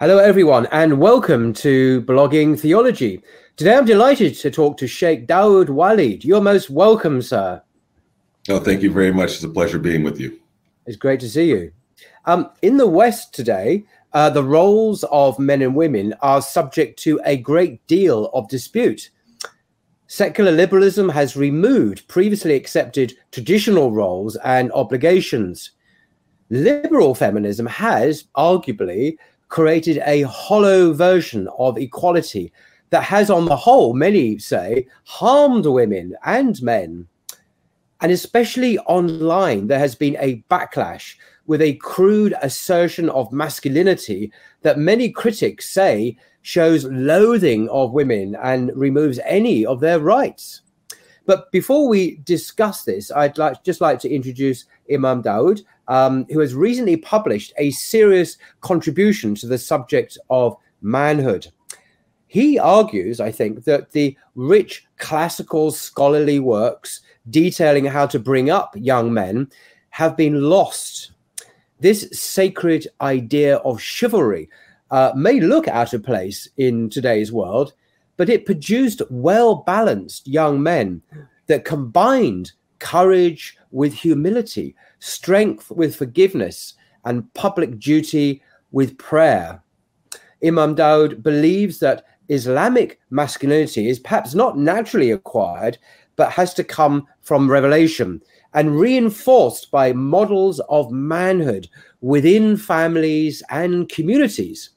Hello, everyone, and welcome to Blogging Theology. Today I'm delighted to talk to Sheikh Dawud Walid. You're most welcome, sir. Oh, thank you very much. It's a pleasure being with you. It's great to see you. Um, in the West today, uh, the roles of men and women are subject to a great deal of dispute. Secular liberalism has removed previously accepted traditional roles and obligations. Liberal feminism has, arguably, created a hollow version of equality that has, on the whole, many say, harmed women and men. And especially online, there has been a backlash with a crude assertion of masculinity that many critics say shows loathing of women and removes any of their rights. But before we discuss this, I'd like just like to introduce Imam Dawud, um, who has recently published a serious contribution to the subject of manhood. He argues, I think, that the rich classical scholarly works detailing how to bring up young men have been lost. This sacred idea of chivalry uh, may look out of place in today's world, but it produced well balanced young men that combined courage with humility, strength with forgiveness, and public duty with prayer. Imam Dawud believes that Islamic masculinity is perhaps not naturally acquired, but has to come from revelation and reinforced by models of manhood within families and communities.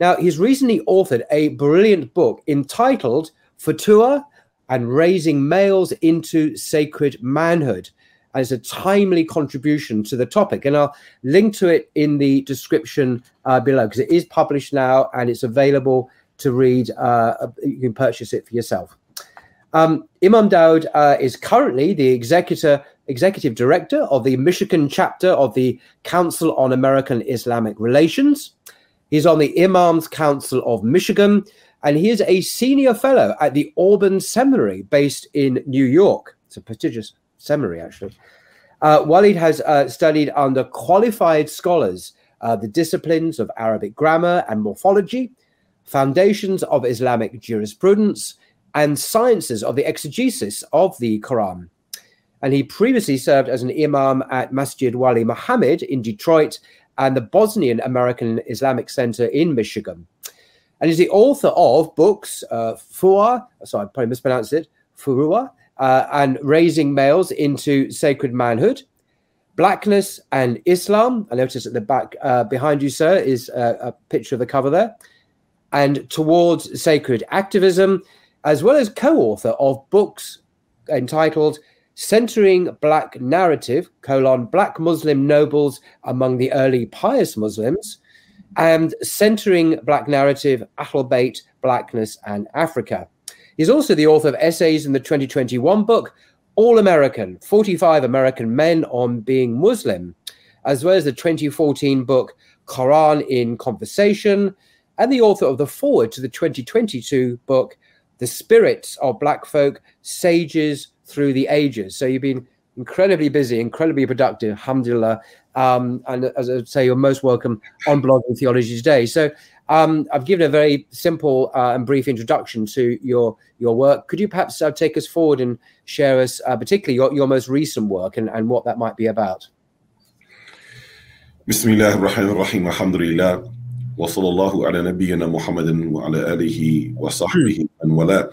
Now, he's recently authored a brilliant book entitled Futuwwah and Raising Males into Sacred Manhood. It's a timely contribution to the topic. And I'll link to it in the description uh, below because it is published now and it's available to read. Uh, you can purchase it for yourself. Um, Imam Dawud uh, is currently the executor, executive director of the Michigan chapter of the Council on American Islamic Relations. He's on the Imams Council of Michigan, and he is a senior fellow at the Auburn Seminary based in New York. It's a prestigious seminary, actually. Uh, Walid has uh, studied under qualified scholars uh, the disciplines of Arabic grammar and morphology, foundations of Islamic jurisprudence, and sciences of the exegesis of the Quran. And he previously served as an imam at Masjid Wali Muhammad in Detroit and the Bosnian American Islamic Center in Michigan. And is the author of books, uh, Fua, sorry, I probably mispronounced it, Furua, uh, and Raising Males into Sacred Manhood, Blackness and Islam. I notice at the back uh, behind you, sir, is uh, a picture of the cover there. And Towards Sacred Activism, as well as co-author of books entitled Centering Black Narrative, colon, Black Muslim Nobles Among the Early Pious Muslims, and Centering Black Narrative, Ahl Bayt, Blackness and Africa. He's also the author of essays in the 2021 book, All American 45 American Men on Being Muslim, as well as the 2014 book, Quran in Conversation, and the author of the foreword to the 2022 book, the spirits of black folk, sages through the ages. So you've been incredibly busy, incredibly productive, alhamdulillah. Um, and as I say, you're most welcome on Blogging Theology today. So um, I've given a very simple uh, and brief introduction to your your work. Could you perhaps uh, take us forward and share us, uh, particularly your, your most recent work and, and what that might be about? Bismillah ar-Rahman ar-Rahim, alhamdulillah. وصلى الله على نبينا محمد وعلى آله وصحبه من والاه.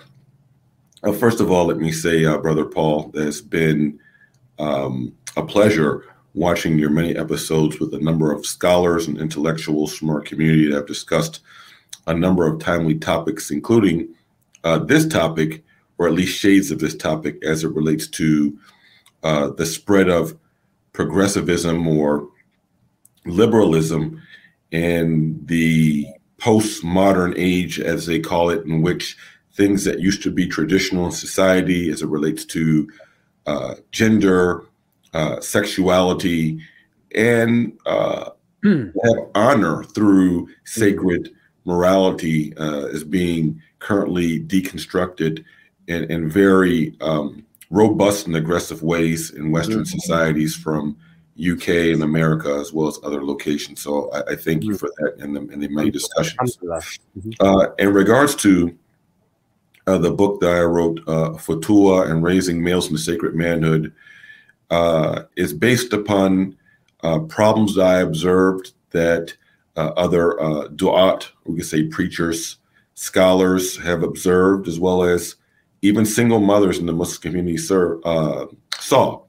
Uh, first of all, let me say, uh, Brother Paul, that it's been um, a pleasure watching your many episodes with a number of scholars and intellectuals from our community that have discussed a number of timely topics, including uh, this topic, or at least shades of this topic, as it relates to uh, the spread of progressivism or liberalism in the postmodern age, as they call it, in which things that used to be traditional in society as it relates to uh, gender, uh, sexuality, and uh, mm. have honor through sacred morality uh, is being currently deconstructed in, in very um, robust and aggressive ways in Western mm-hmm. societies from UK and America as well as other locations. So I, I thank you mm. for that and the, and the many discussions. Mm-hmm. Uh, in regards to uh, the book that I wrote, uh, Futuwwah and Raising Males the Sacred Manhood, uh, is based upon uh, problems that I observed that uh, other uh, du'at, we could say preachers, scholars have observed, as well as even single mothers in the Muslim community sir, uh, saw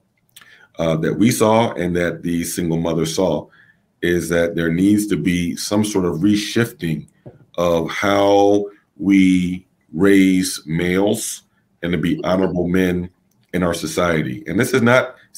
uh, that we saw and that the single mothers saw is that there needs to be some sort of reshifting of how we raise males and to be honorable men in our society. And this is not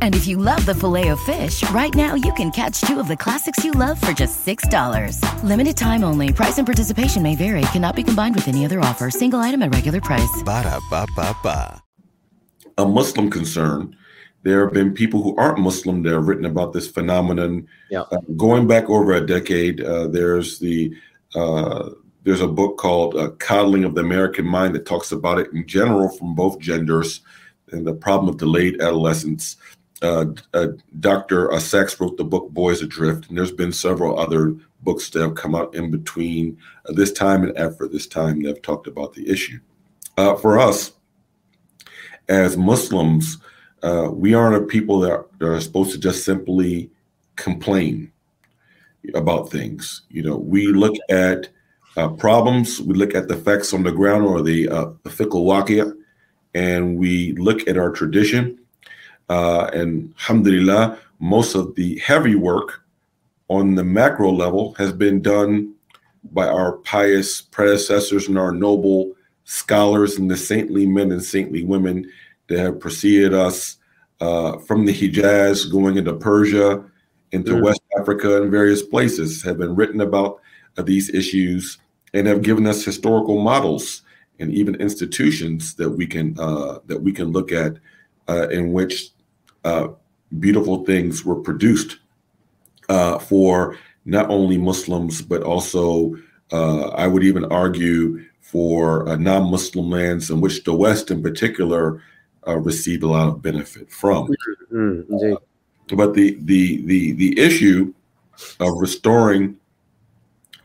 And if you love the filet of fish, right now you can catch two of the classics you love for just $6. Limited time only. Price and participation may vary. Cannot be combined with any other offer. Single item at regular price. Ba da ba ba ba. A Muslim concern. There have been people who aren't Muslim that have written about this phenomenon. Yeah. Uh, going back over a decade, uh, there's the uh, there's a book called uh, Coddling of the American Mind that talks about it in general from both genders and the problem of delayed adolescence. Uh, uh, Dr. Uh, Sax wrote the book Boys Adrift, and there's been several other books that have come out in between uh, this time and after this time that have talked about the issue. Uh, for us, as Muslims, we aren't a people that are supposed to just simply complain about things. You know, we look at uh, problems, we look at the facts on the ground or the, uh, the fickle wakia, and we look at our tradition. Uh, and alhamdulillah, most of the heavy work on the macro level has been done by our pious predecessors and our noble scholars and the saintly men and saintly women that have preceded us uh, from the Hijaz going into Persia into mm. West Africa and various places have been written about uh, these issues and have given us historical models and even institutions that we can uh, that we can look at uh, in which uh, beautiful things were produced uh, for not only Muslims but also uh, I would even argue for non-Muslim lands in which the West in particular received a lot of benefit from. Mm, but the the the the issue of restoring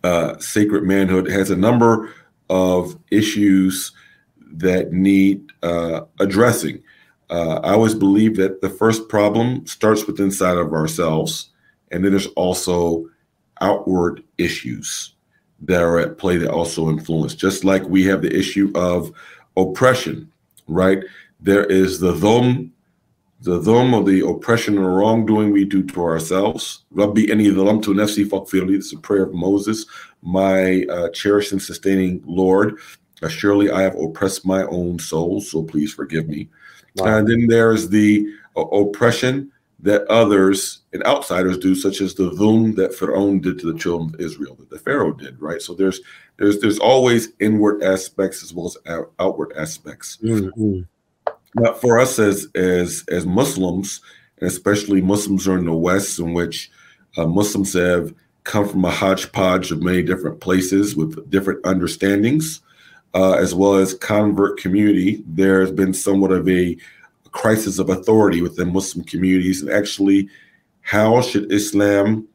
uh, sacred manhood has a number of issues that need uh, addressing. Uh, I always believe that the first problem starts with inside of ourselves, and then there's also outward issues that are at play that also influence. Just like we have the issue of oppression, right? There is the dhulm the dhulm of the oppression and wrongdoing we do to ourselves. Rabbi any dhalamtu nafsi faghfirli. This is a prayer of Moses, my uh, cherished and sustaining Lord. Uh, surely I have oppressed my own soul, so please forgive me. Wow. And then there's the uh, oppression that others and outsiders do, such as the dhulm that Pharaoh did to the children of Israel, that the Pharaoh did, right? So there's there's there's always inward aspects as well as outward aspects. Mm-hmm. But for us as as as Muslims, and especially Muslims are in the West, in which uh, Muslims have come from a hodgepodge of many different places with different understandings, uh, as well as convert community, there has been somewhat of a crisis of authority within Muslim communities, and actually, how should Islam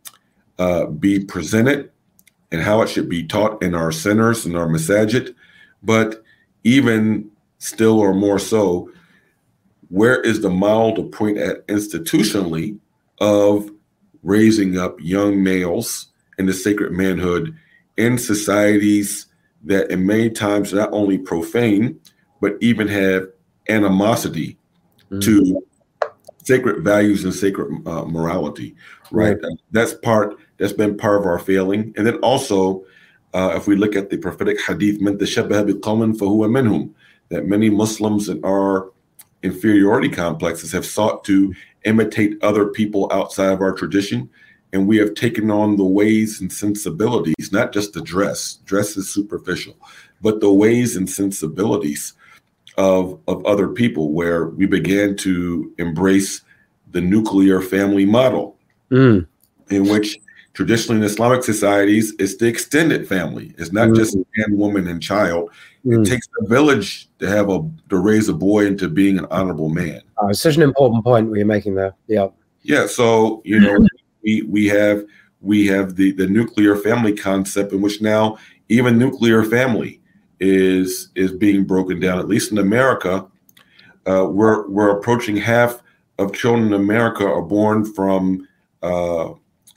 uh, be presented and how it should be taught in our centers and our masajid, but even still or more so, where is the model to point at institutionally of raising up young males in the sacred manhood in societies that in many times not only profane but even have animosity mm. to sacred values and sacred uh, morality, right? right. That's part that's been part of our failing, and then also. Uh, if we look at the prophetic hadith, man tashabbaha bi qawmin fahuwa minhum, that many Muslims in our inferiority complexes have sought to imitate other people outside of our tradition and we have taken on the ways and sensibilities, not just the dress. Dress is superficial, but the ways and sensibilities of of other people, where we began to embrace the nuclear family model, mm. in which traditionally in Islamic societies it's the extended family. It's not mm. just man, woman, and child. Mm. It takes a village to have a to raise a boy into being an honorable man. Oh, it's such an important point we are making there. Yeah. Yeah. So you know we we have we have the the nuclear family concept in which now even nuclear family is is being broken down. At least in america uh, we're we're approaching half of children in america are born from uh,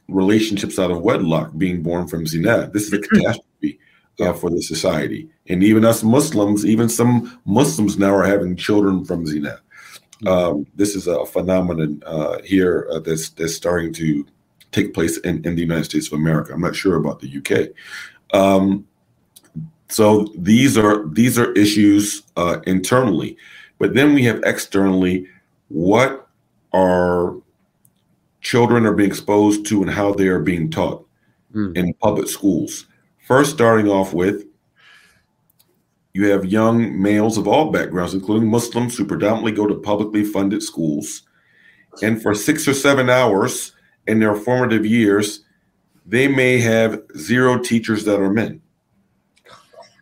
relationships out of wedlock being born from zina this is a hmm. catastrophe uh, for the society. And even us muslims even some muslims now are having children from zina hmm. um, this is a phenomenon uh, here uh, that's that's starting to take place in, in the United States of America. I'm not sure about the UK. Um, so these are these are issues uh, internally, but then we have externally what our children are being exposed to and how they are being taught mm. in public schools. First, starting off with you have young males of all backgrounds, including Muslims, who predominantly go to publicly funded schools. And for six or seven hours, in their formative years, they may have zero teachers that are men.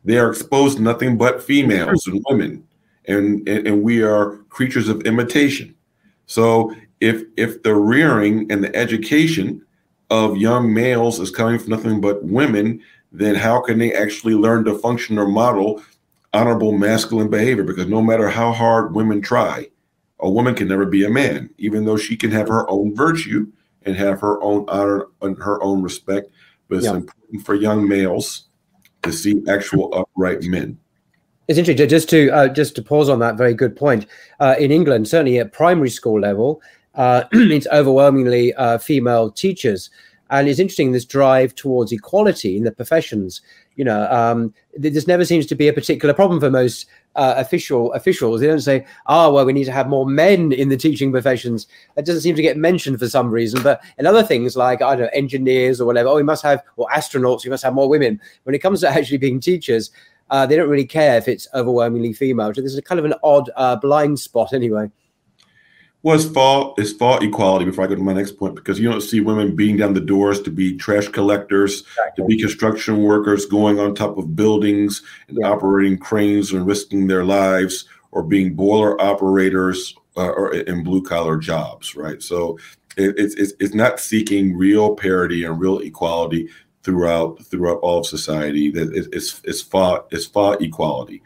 They are exposed to nothing but females and women, and, and, and we are creatures of imitation. So if if the rearing and the education of young males is coming from nothing but women, then how can they actually learn to function or model honorable masculine behavior? Because no matter how hard women try, a woman can never be a man, even though she can have her own virtue and have her own honor and her own respect. But it's yeah. important for young males to see actual upright men. It's interesting. Just to uh, just to pause on that very good point. Uh, in England, certainly at primary school level, uh, it's overwhelmingly uh, female teachers, and it's interesting this drive towards equality in the professions. You know, um, this never seems to be a particular problem for most uh, official officials. They don't say, "Oh, well, we need to have more men in the teaching professions." That doesn't seem to get mentioned for some reason. But in other things like I don't know, engineers or whatever, oh, we must have or astronauts, we must have more women. When it comes to actually being teachers, uh, they don't really care if it's overwhelmingly female. So this is a kind of an odd uh, blind spot, anyway. Well, it's fall it's fall equality. Before I go to my next point, because you don't see women beating down the doors to be trash collectors, exactly. to be construction workers, going on top of buildings and yeah. operating cranes and risking their lives, or being boiler operators uh, or in blue collar jobs, right? So it, it's, it's it's not seeking real parity and real equality throughout throughout all of society. That it's it's fought it's fought equality.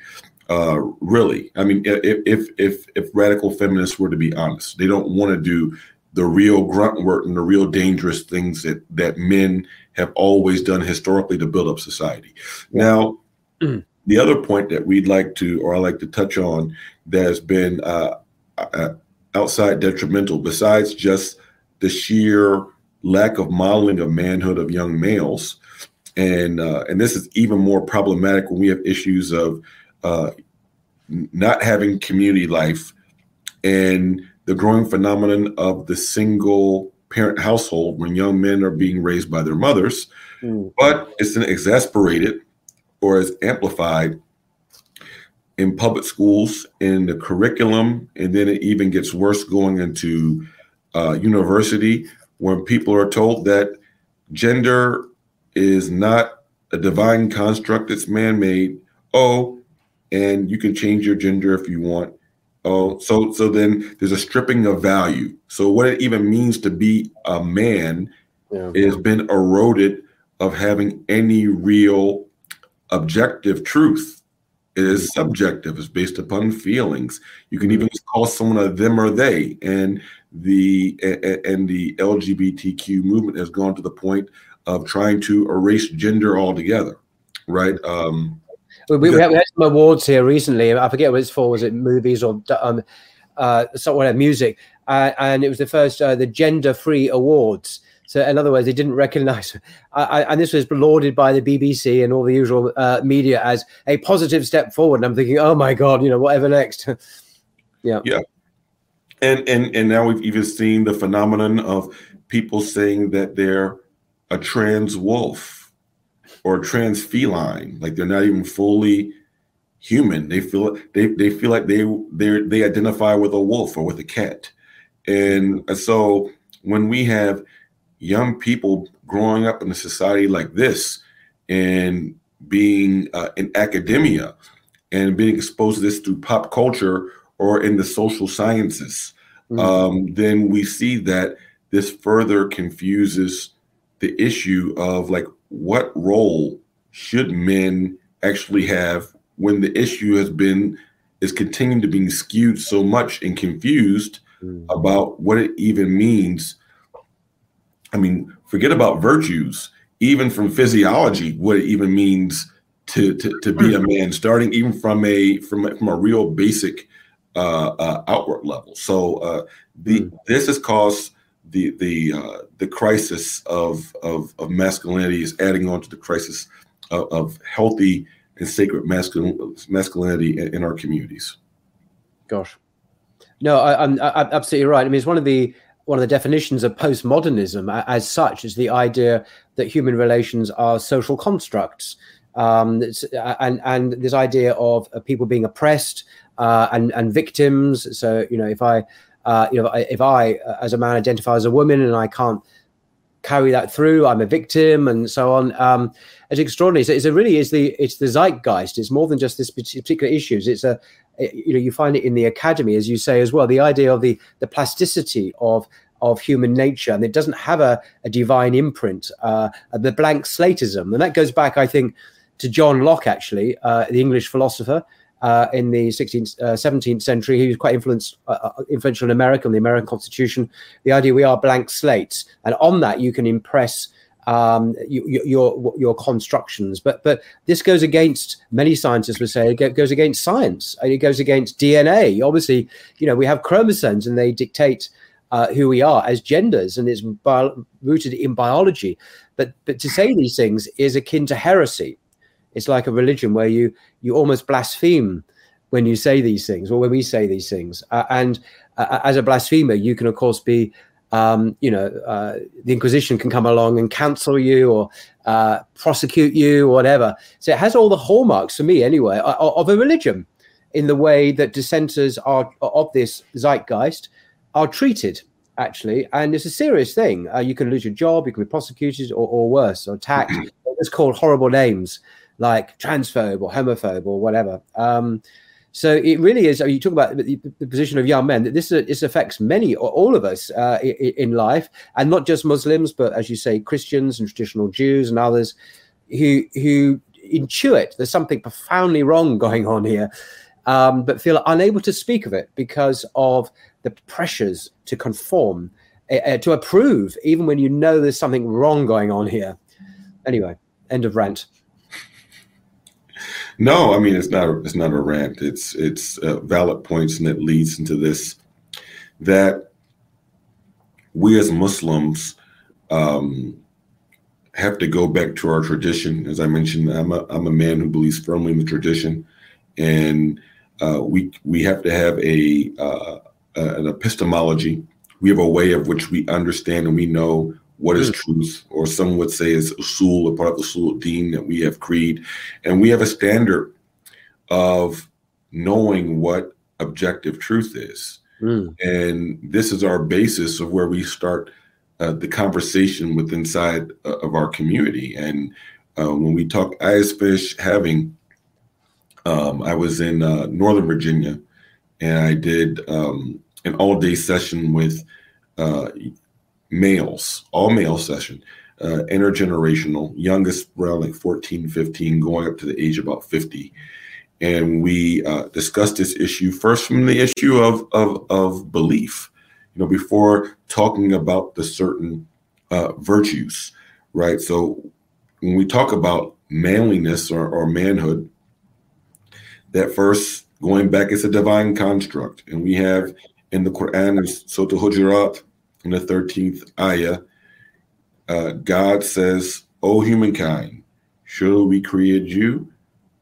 Uh, really, I mean, if if if if radical feminists were to be honest, they don't want to do the real grunt work and the real dangerous things that that men have always done historically to build up society. Now, mm. the other point that we'd like to, or I like to touch on, that has been uh, uh, outside detrimental, besides just the sheer lack of modeling of manhood of young males, and uh, and this is even more problematic when we have issues of uh, not having community life and the growing phenomenon of the single parent household when young men are being raised by their mothers, mm. but it's an exasperated or is amplified in public schools in the curriculum, and then it even gets worse going into uh, university when people are told that gender is not a divine construct; it's man-made. Oh, and you can change your gender if you want. Oh, so so then there's a stripping of value. So what it even means to be a man yeah. has been eroded of having any real objective truth. It is subjective. It's based upon feelings. You can even call someone a them or they, and the and the LGBTQ movement has gone to the point of trying to erase gender altogether. Right? Um, we, we, had, we, had, some awards here recently. I forget what it's for. Was it movies or um, uh, somewhat music, uh, and it was the first uh, the gender free awards. So, in other words, they didn't recognize, and this was lauded by the BBC and all the usual uh, media as a positive step forward. And I'm thinking, oh my God, you know, whatever next. yeah. Yeah. And, and, and now we've even seen the phenomenon of people saying that they're a trans wolf or trans feline, like they're not even fully human. They feel they, they feel like they they they identify with a wolf or with a cat. And so when we have young people growing up in a society like this and being uh, in academia and being exposed to this through pop culture or in the social sciences, mm-hmm. um, then we see that this further confuses the issue of like what role should men actually have when the issue has been is continuing to be skewed so much and confused mm-hmm. about what it even means I mean, forget about virtues, even from physiology, what it even means to to, to be a man, starting even from a from a, from a real basic uh, uh, outward level. So uh, the mm. this has caused the the uh, the crisis of, of of masculinity is adding on to the crisis of, of healthy and sacred masculin, masculinity in, in, our communities. Gosh, no, I, I'm, I'm absolutely right. I mean, it's one of the one of the definitions of postmodernism as such is the idea that human relations are social constructs. Um, and and this idea of people being oppressed uh, and and victims. So you know, if I uh, you know if I uh, as a man identify as a woman and I can't carry that through, I'm a victim and so on. Um, it's extraordinary. So it's a really is the it's the zeitgeist. It's more than just this particular issues. It's a you know you find it in the academy as you say as well the idea of the the plasticity of of human nature and it doesn't have a, a divine imprint uh, the blank slatism and that goes back i think to john locke actually uh, the english philosopher uh, in the 16th, 17th uh, century. He was quite uh, uh, influential in America, in the American Constitution. The idea we are blank slates, and on that you can impress um, your, your, your constructions. But but this goes against many scientists would say it goes against science. and It goes against DNA. Obviously, you know we have chromosomes and they dictate uh, who we are as genders, and it's bio- rooted in biology. But but to say these things is akin to heresy. It's like a religion where you you almost blaspheme when you say these things or when we say these things. Uh, and uh, as a blasphemer, you can of course be um, you know, uh, the Inquisition can come along and cancel you or uh, prosecute you or whatever. So it has all the hallmarks for me, anyway, of, of a religion in the way that dissenters are of this zeitgeist are treated. Actually, and it's a serious thing. Uh, you can lose your job, you can be prosecuted, or, or worse, or attacked. it's called horrible names like transphobe or homophobe or whatever. Um, so it really is. You talk about the, the position of young men. This this affects many or all of us uh, in, life, and not just Muslims, but as you say, Christians and traditional Jews and others who who intuit there's something profoundly wrong going on here, um, but feel unable to speak of it because of the pressures to conform, uh, to approve, even when you know there's something wrong going on here. Anyway, end of rant. No, I mean it's not. It's not a rant. It's it's uh, valid points, and it leads into this that we as Muslims um, have to go back to our tradition. As I mentioned, I'm a I'm a man who believes firmly in the tradition, and uh, we we have to have a uh, an epistemology. We have a way of which we understand and we know what is mm. truth, or some would say is usul, a part of the usul deen that we have creed, and we have a standard of knowing what objective truth is, mm. and this is our basis of where we start uh, the conversation with inside uh, of our community. And uh, when we talk, I fish having, um, I was in uh, Northern Virginia, and I did um, an all day session with uh, males, all male session, uh, intergenerational, youngest around like 14, 15, going up to the age about 50. And we uh, discussed this issue first from the issue of, of, of belief, you know, before talking about the certain uh, virtues, right? So when we talk about manliness or, or manhood, that first going back, it's a divine construct. And we have in the Quran, Surah Hujurat, in the 13th ayah, uh, God says, O humankind, surely we created you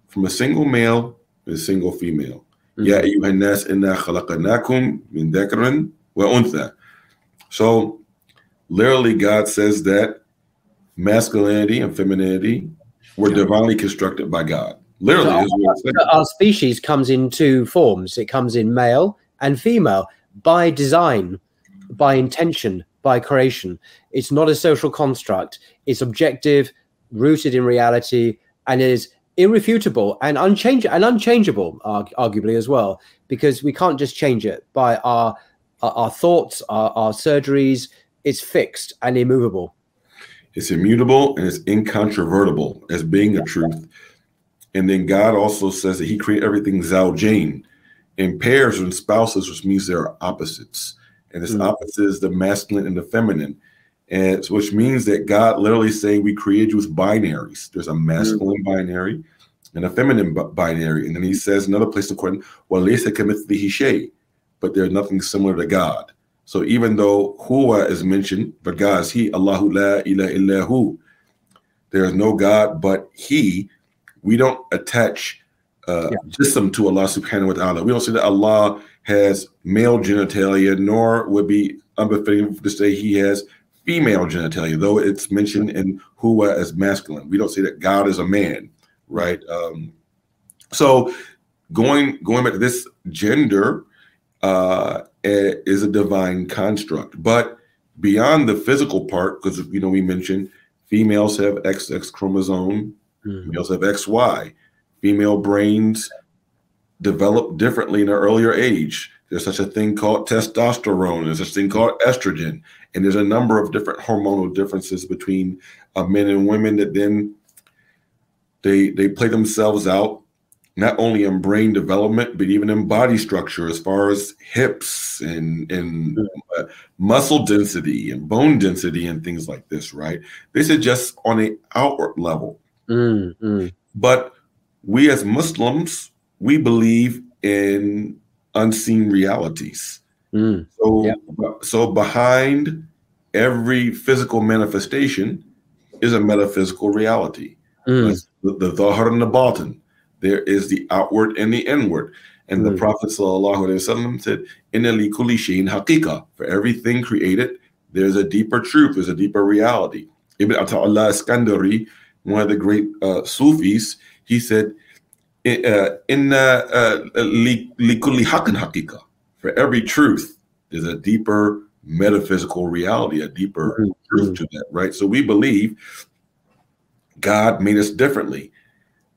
from a single male and a single female. Ya ayyuhan nas inna khalaqnakum min dhakrin wa untha. So literally God says that masculinity and femininity were divinely constructed by God. Literally, so our, our species comes in two forms. It comes in male and female by design, by intention, by creation. It's not a social construct. It's objective, rooted in reality, and is irrefutable and unchange and unchangeable, arguably as well, because we can't just change it by our our, thoughts, our, our surgeries. It's fixed and immovable. It's immutable and it's incontrovertible as being a truth. And then God also says that He created everything zawjain in pairs and spouses, which means there are opposites. And this mm-hmm. opposite is the masculine and the feminine. And which means that God literally saying we created you with binaries. There's a masculine mm-hmm. binary and a feminine b- binary. And then he says another place in the Quran, well, but there's nothing similar to God. So even though Huwa is mentioned, but God is He, Allahu la ilaha illahu. There is no God but He. We don't attach uh, yeah. jism to Allah subhanahu wa ta'ala. We don't say that Allah has male genitalia, nor would be unbefitting to say He has female genitalia, though it's mentioned in Huwa as masculine. We don't say that God is a man, right? Um, so going going back to this gender uh, is a divine construct, but beyond the physical part, because you know we mentioned females have XX chromosome, mm-hmm. males have XY. Female brains develop differently in an earlier age. There's such a thing called testosterone. There's such a thing called estrogen, and there's a number of different hormonal differences between uh, men and women that then they they play themselves out not only in brain development but even in body structure as far as hips and and uh, muscle density and bone density and things like this right this is just on an outward level mm, mm. but we as muslims we believe in unseen realities. Mm. So, so behind every physical manifestation is a metaphysical reality. Mm. The, the dhahar and the batin. There is the outward and the inward. And mm. the Prophet ﷺ said, Inna li kulli shayin haqiqa. For everything created, there's a deeper truth, there's a deeper reality. Ibn Ata'Allah Iskandari, one of the great uh, Sufis, he said, inna likulli haqqin haqiqa. For every truth, there's a deeper metaphysical reality, a deeper mm-hmm. truth to that, right? So we believe God made us differently.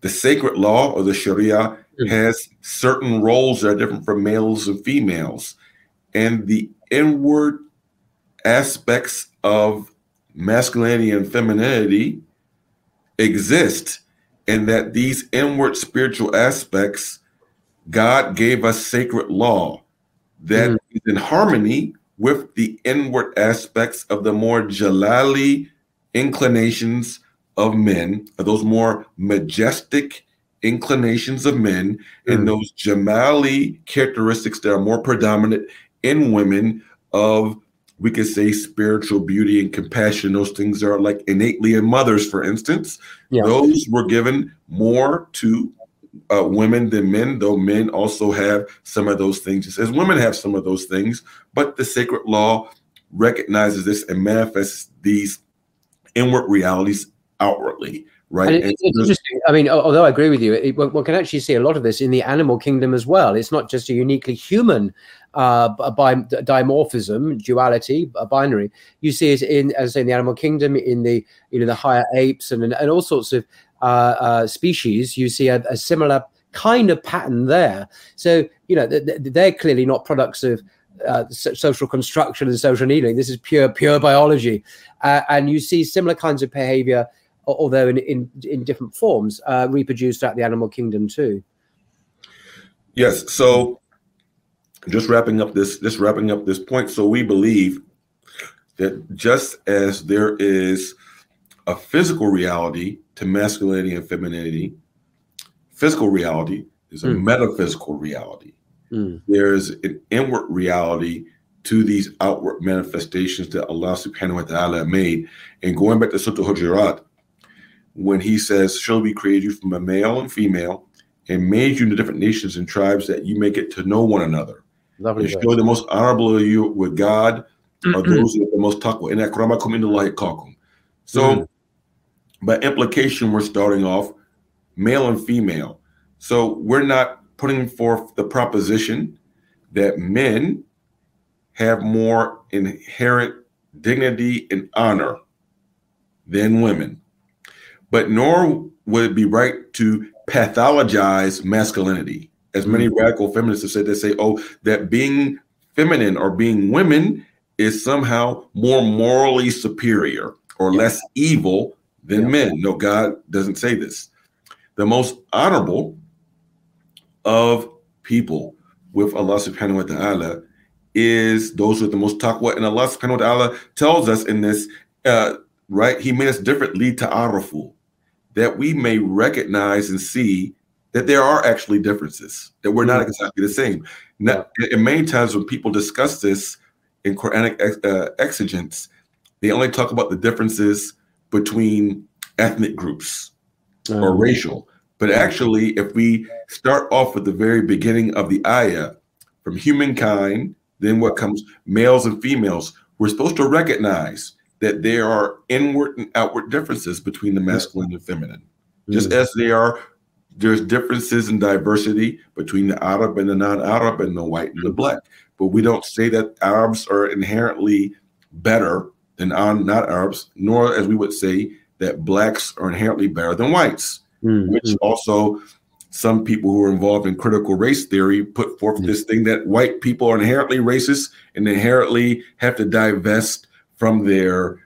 The sacred law or the Sharia mm-hmm. has certain roles that are different for males and females, and the inward aspects of masculinity and femininity exist and that these inward spiritual aspects, God gave us sacred law that mm. is in harmony with the inward aspects of the more jalali inclinations of men, those more majestic inclinations of men, mm. and those jamali characteristics that are more predominant in women of we could say spiritual beauty and compassion those things are like innately in mothers for instance. Yeah. those were given more to uh, women than men though men also have some of those things just as women have some of those things. But the sacred law recognizes this and manifests these inward realities outwardly right it's, it's interesting i mean although i agree with you it, one can actually see a lot of this in the animal kingdom as well it's not just a uniquely human uh, by dimorphism, duality, a binary. You see it in, as I say, in the animal kingdom, in the you know the higher apes and and all sorts of uh, uh, species. You see a, a, similar kind of pattern there. So you know they're clearly not products of uh, social construction and social needling. This is pure pure biology, uh, and you see similar kinds of behavior, although in in, in different forms, uh, reproduced throughout the animal kingdom too. Yes. So just wrapping up this just wrapping up this point so we believe that just as there is a physical reality to masculinity and femininity physical reality is a mm. metaphysical reality. Mm. There's an inward reality to these outward manifestations that Allah subhanahu wa ta'ala made. And going back to Surah Hujurat, when he says, Shall we create you from a male and female and made you into different nations and tribes that you may get to know one another. Lovely and surely the most honorable of you with God are those who are the most taqwa. In akramakum indallahi kakum. So mm-hmm. by implication, we're starting off male and female. So we're not putting forth the proposition that men have more inherent dignity and honor than women. But nor would it be right to pathologize masculinity. As many mm-hmm. radical feminists have said, they say, oh, that being feminine or being women is somehow more morally superior or yeah. less evil than yeah. men. No, God doesn't say this. The most honorable of people with Allah subhanahu wa ta'ala is those with the most taqwa. And Allah subhanahu wa ta'ala tells us in this, uh, right? He made us differently to arafu, that we may recognize and see that there are actually differences, that we're not exactly the same. Now, and many times when people discuss this in Quranic ex- uh, exegents, they only talk about the differences between ethnic groups mm. or racial. But actually, if we start off at the very beginning of the ayah, from humankind, then what comes males and females, we're supposed to recognize that there are inward and outward differences between the masculine and feminine. Mm. Just as there are there's differences in diversity between the Arab and the non-Arab and the white and the black. But we don't say that Arabs are inherently better than not Arabs, nor as we would say that blacks are inherently better than whites mm-hmm. which also some people who are involved in critical race theory put forth mm-hmm. this thing that white people are inherently racist and inherently have to divest from their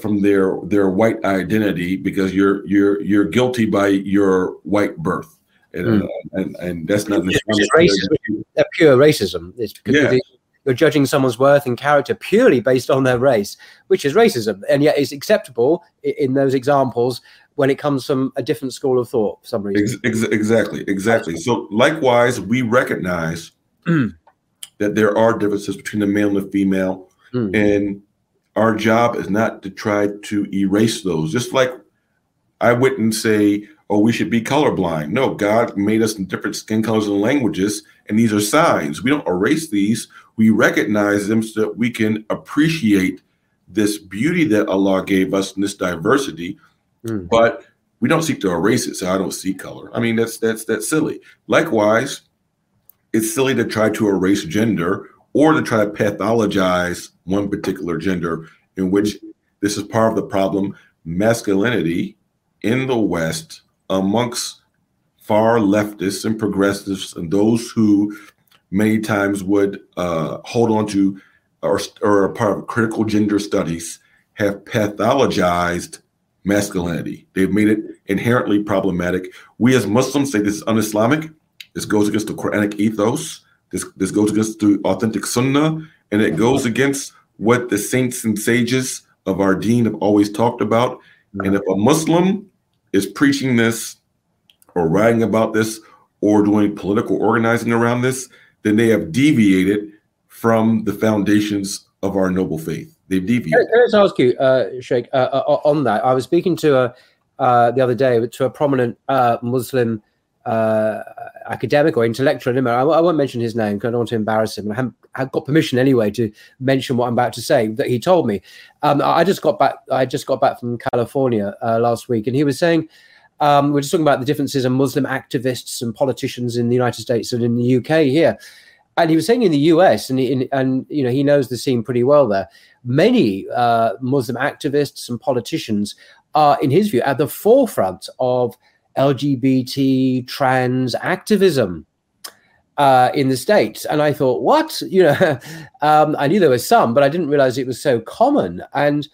from their their white identity because you're you're you're guilty by your white birth and mm. and, and that's not it's racism, pure racism it's because yeah. you're judging someone's worth and character purely based on their race which is racism and yet it's acceptable in those examples when it comes from a different school of thought for some reason. Ex- exactly, exactly. So likewise, we recognize mm. that there are differences between the male and the female, mm. and our job is not to try to erase those. Just like I wouldn't say, "Oh, we should be colorblind." No, God made us in different skin colors and languages, and these are signs. We don't erase these. We recognize them so that we can appreciate this beauty that Allah gave us and this diversity Mm. But we don't seek to erase it, so I don't see color. I mean, that's that's that's silly. Likewise, it's silly to try to erase gender or to try to pathologize one particular gender, in which this is part of the problem. Masculinity in the West amongst far leftists and progressives and those who many times would uh, hold on to or, or are part of critical gender studies have pathologized masculinity. They've made it inherently problematic. We as Muslims say this is un-Islamic. This goes against the Quranic ethos. This this goes against the authentic Sunnah, and it goes against what the saints and sages of our Deen have always talked about. And if a Muslim is preaching this, or writing about this, or doing political organizing around this, then they have deviated from the foundations of our noble faith. They've deviated. Can I just ask you, uh, Sheikh, uh, uh, on that? I was speaking to a uh, the other day to a prominent uh, Muslim uh, academic or intellectual. I, I won't mention his name because I don't want to embarrass him. I haven't, I got permission anyway to mention what I'm about to say. That he told me. Um, I just got back. I just got back from California last week, and he was saying. Um, we're just talking about the differences in Muslim activists and politicians in the United States and in the UK here and he was saying in the US, and he, and you know he knows the scene pretty well there. Many uh, Muslim activists and politicians are, in his view, at the forefront of LGBT trans activism uh, in the states. And I thought, what? You know, um, I knew there was some, but I didn't realize it was so common. And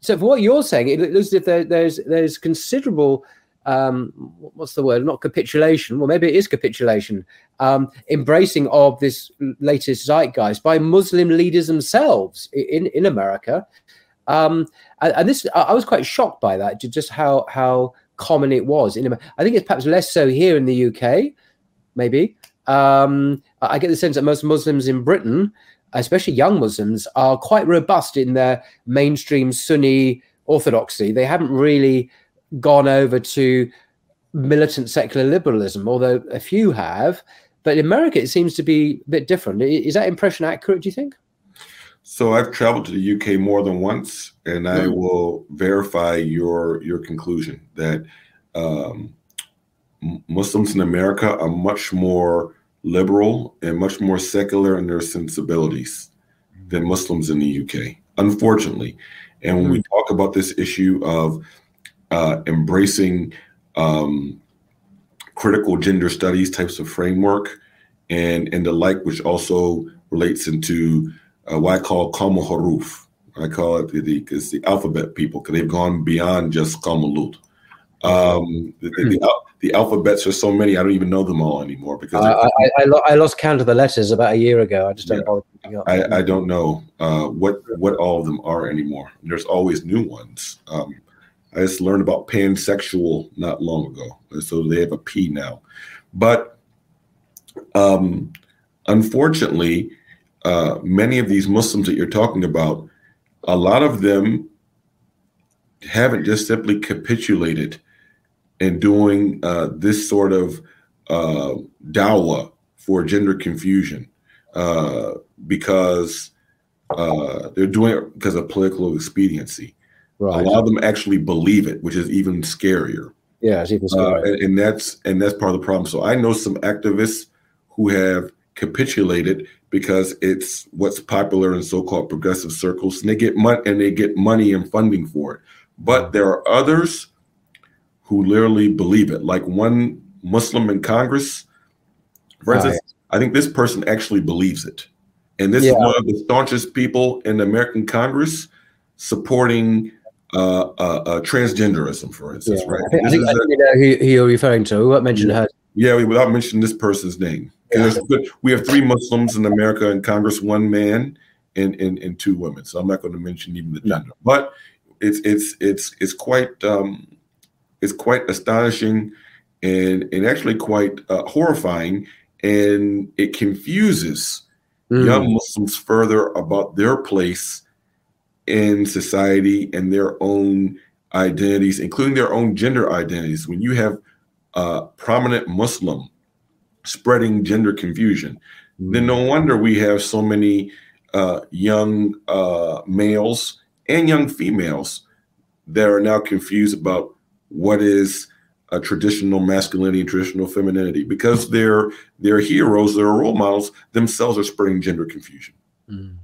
so, for what you're saying, it looks as if there, there's there's considerable um, what's the word? Not capitulation. Well, maybe it is capitulation. Um, embracing of this latest zeitgeist by Muslim leaders themselves in in America. Um, and, and, this, I was quite shocked by that, just how how common it was in. America. I think it's perhaps less so here in the UK, maybe. Um, I get the sense that most Muslims in Britain, especially young Muslims, are quite robust in their mainstream Sunni orthodoxy. They haven't really gone over to militant secular liberalism, although a few have. But in America, it seems to be a bit different. Is that impression accurate, do you think? So I've traveled to the UK more than once, and I mm. will verify your your conclusion that um, Muslims in America are much more liberal and much more secular in their sensibilities than Muslims in the UK, unfortunately. And when we talk about this issue of uh, embracing um, critical gender studies types of framework and and the like, which also relates into uh, what I call Qawm Haruf. I call it the because the, alphabet people because they've gone beyond just Qawm Um, the, the, the, the, alphabets are so many I don't even know them all anymore because I, I, I, I, lost count of the letters about a year ago. I just don't yeah, know. I, I don't know uh, what what all of them are anymore. There's always new ones. Um, I just learned about pansexual not long ago, so they have a P now. But um, unfortunately, uh, many of these Muslims that you're talking about, a lot of them haven't just simply capitulated in doing uh, this sort of uh, dawah for gender confusion uh, because uh, they're doing it because of political expediency. Right. A lot of them actually believe it, which is even scarier. Yeah, it's even scarier. Uh, and, and that's and that's part of the problem. So I know some activists who have capitulated because it's what's popular in so-called progressive circles, and they get money and they get money and funding for it. But there are others who literally believe it. Like one Muslim in Congress, for instance, right. I think this person actually believes it, and this yeah. is one of the staunchest people in the American Congress supporting uh, uh, uh, transgenderism, for instance. Yeah. Right? I think, I think, I think you know who, who, you're referring to. We won't mention yeah. her. Yeah, without mentioning this person's name. Yeah. We have three Muslims in America in Congress, one man and, and, and two women. So I'm not going to mention even the gender, but it's it's it's it's quite um, it's quite astonishing and and actually quite uh, horrifying, and it confuses mm. young Muslims further about their place in society and their own identities, including their own gender identities. When you have a prominent Muslim spreading gender confusion, then no wonder we have so many uh, young uh, males and young females that are now confused about what is a traditional masculinity and traditional femininity because their their heroes, their role models themselves are spreading gender confusion. Mm.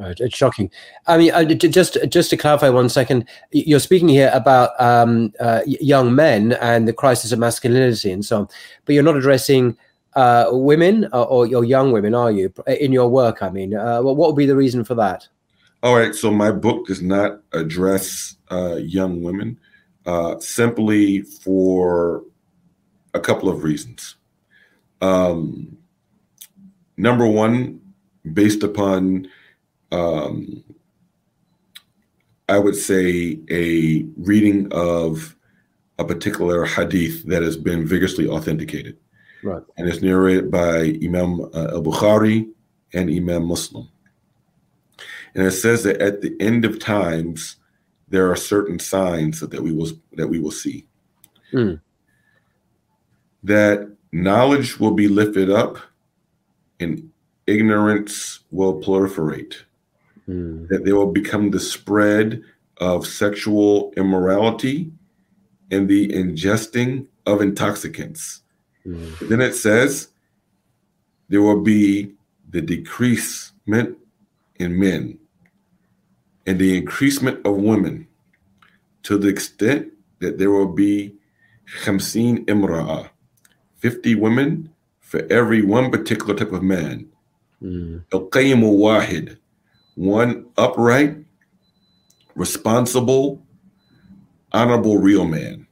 Right, it's shocking. I mean, uh, just just to clarify one second, you're speaking here about um, uh, young men and the crisis of masculinity and so on, but you're not addressing uh, women or, or, your young women, are you? In your work, I mean, uh, what would be the reason for that? All right, so my book does not address uh, young women, uh, simply for a couple of reasons. Um, number one, based upon um, I would say, a reading of a particular hadith that has been vigorously authenticated. Right. And it's narrated by Imam uh, al Bukhari and Imam Muslim. And it says that at the end of times, there are certain signs that we will that we will see. Mm. That knowledge will be lifted up and ignorance will proliferate mm. that they will become the spread of sexual immorality and the ingesting of intoxicants. Mm. Then it says there will be the decreasement in men and the increasement of women to the extent that there will be khamsin imra'a, 50 women for every one particular type of man. Mm one upright, responsible, honorable, real man.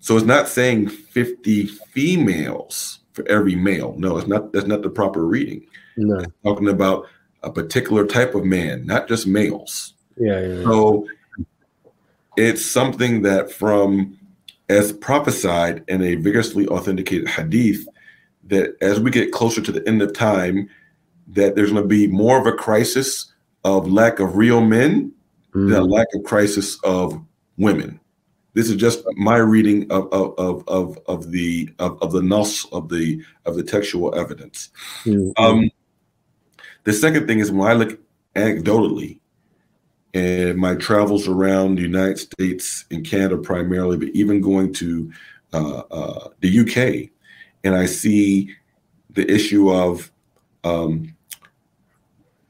So it's not saying 50 females for every male. No, it's not. That's not the proper reading. No. It's talking about a particular type of man, not just males. Yeah, yeah, yeah. So it's something that from as prophesied in a vigorously authenticated hadith that as we get closer to the end of time, that there's going to be more of a crisis of lack of real men mm. than a lack of crisis of women. This is just my reading of of of of, the of, of the nuss of the of the textual evidence. Mm-hmm. Um, the second thing is when I look anecdotally in my travels around the United States and Canada primarily, but even going to uh, uh, the UK, and I see the issue of um,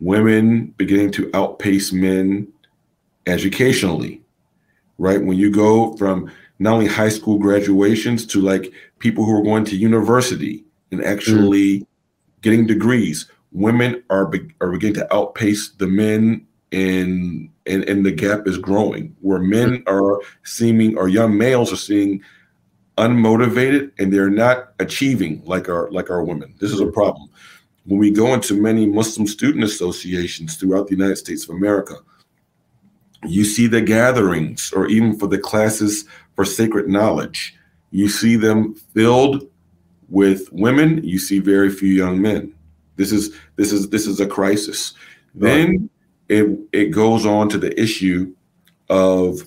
women beginning to outpace men educationally right? When you go from not only high school graduations to like people who are going to university and actually mm. getting degrees, women are be- are beginning to outpace the men, and and and the gap is growing. Where men mm. are seeming, or young males are seeing unmotivated, and they're not achieving like our like our women. This is a problem. When we go into many Muslim student associations throughout the United States of America, you see the gatherings, or even for the classes for sacred knowledge, you see them filled with women. You see very few young men. This is this is this is a crisis. Right. Then it it goes on to the issue of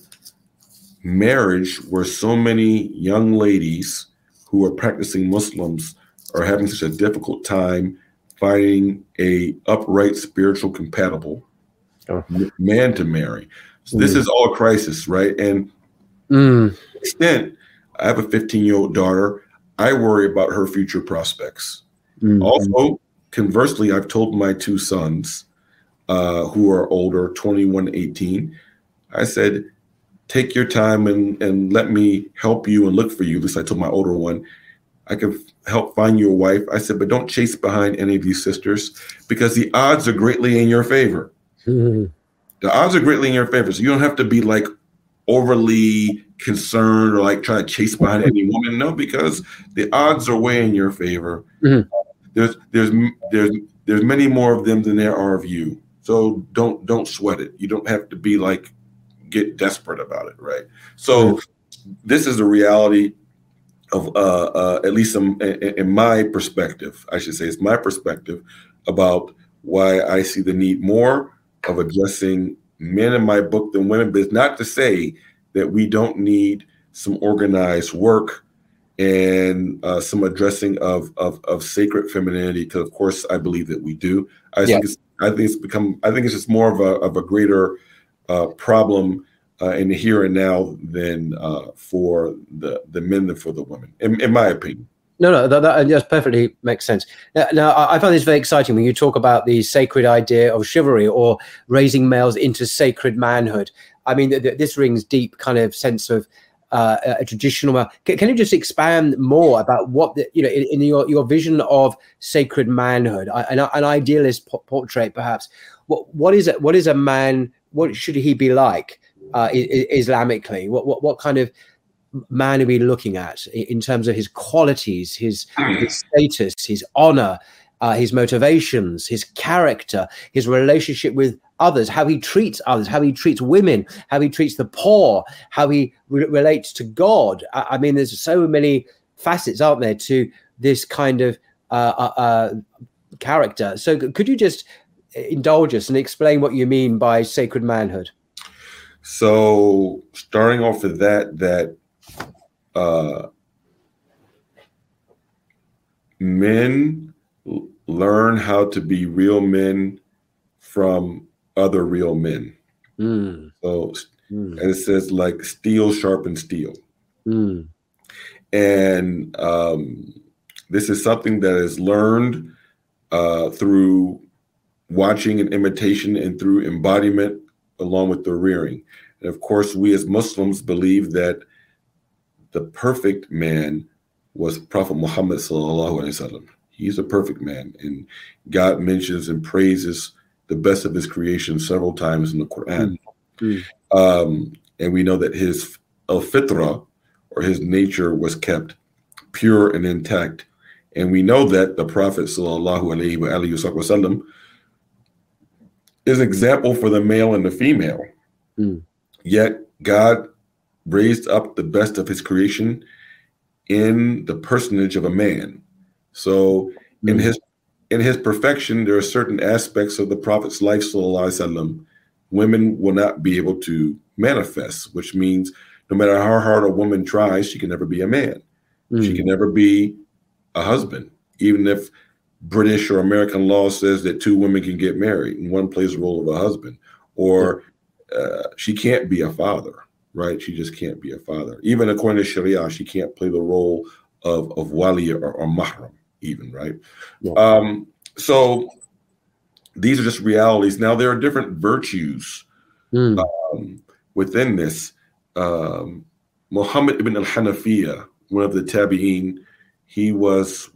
marriage, where so many young ladies who are practicing Muslims are having such a difficult time finding a upright, spiritual, compatible oh. man to marry. So mm. this is all crisis, right? And mm. extent, I have a 15 year old daughter. I worry about her future prospects. Mm-hmm. Also, conversely, I've told my two sons, uh, who are older, 21, 18, I said, take your time and, and let me help you and look for you. At least I told my older one, I can help find you a wife. I said, but don't chase behind any of these sisters because the odds are greatly in your favor. The odds are greatly in your favor. So you don't have to be like overly concerned or like trying to chase behind any woman. No, because the odds are way in your favor. Mm-hmm. There's there's there's there's many more of them than there are of you. So don't don't sweat it. You don't have to be like get desperate about it, right? So mm-hmm. this is the reality of uh, uh, at least in, in my perspective, I should say, it's my perspective about why I see the need more of addressing men in my book than women, but it's not to say that we don't need some organized work and uh, some addressing of, of, of sacred femininity. Because of course, I believe that we do. I yeah. think it's, I think it's become. I think it's just more of a of a greater uh, problem uh, in the here and now than uh, for the the men than for the women, in, in my opinion. No, no, that, that just perfectly makes sense. Now, now, I find this very exciting when you talk about the sacred idea of chivalry or raising males into sacred manhood. I mean, th- th- this rings deep kind of sense of uh, a traditional. Can, can, you just expand more about what the, you know in, in your your vision of sacred manhood, an, an idealist portrait, perhaps? What what is it? What is a man? What should he be like uh, Islamically? What what what kind of man are we looking at in terms of his qualities, his, his status, his honor, uh, his motivations, his character, his relationship with others, how he treats others, how he treats women, how he treats the poor, how he re- relates to God. I, I, mean, there's so many facets, aren't there, to this kind of uh, uh, uh character. So, could you just indulge us and explain what you mean by sacred manhood? So, starting off with that, that uh, men learn how to be real men from other real men. Mm. So, mm. and it says like steel sharpens steel. Mm. And um, this is something that is learned uh, through watching and imitation and through embodiment along with the rearing. And of course, we as Muslims believe that the perfect man was Prophet Muhammad sallallahu alaihi wasallam. He's a perfect man, and God mentions and praises the best of His creation several times in the Quran. Mm-hmm. Um, and we know that his al fitra, or his nature, was kept pure and intact. And we know that the Prophet sallallahu alaihi wasallam is an example for the male and the female. Mm. Yet God raised up the best of his creation in the personage of a man. So in mm. his in his perfection, there are certain aspects of the Prophet's life, sallam, women will not be able to manifest, which means no matter how hard a woman tries, she can never be a man. Mm. She can never be a husband, even if British or American law says that two women can get married and one plays the role of a husband, or uh, she can't be a father, right? She just can't be a father. Even according to Sharia, she can't play the role of of wali or, or mahram, even right. Yeah. Um, so these are just realities. Now there are different virtues mm. um, within this. Um, Muhammad ibn al-Hanafiya, one of the tabi'in, he was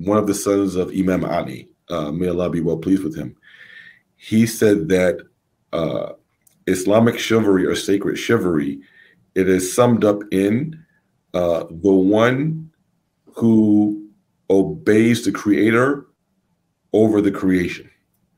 one of the sons of Imam Ali. Uh, may Allah be well pleased with him. He said that uh, Islamic chivalry or sacred chivalry, it is summed up in uh, the one who obeys the creator over the creation.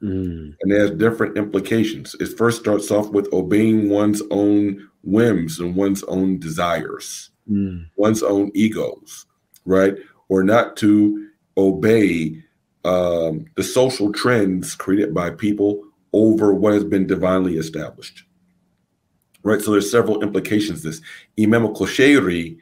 Mm. And it has different implications. It first starts off with obeying one's own whims and one's own desires, mm. one's own egos, right? Or not to obey um, the social trends created by people over what has been divinely established. Right, so there's several implications. This Imam al-Qushayri,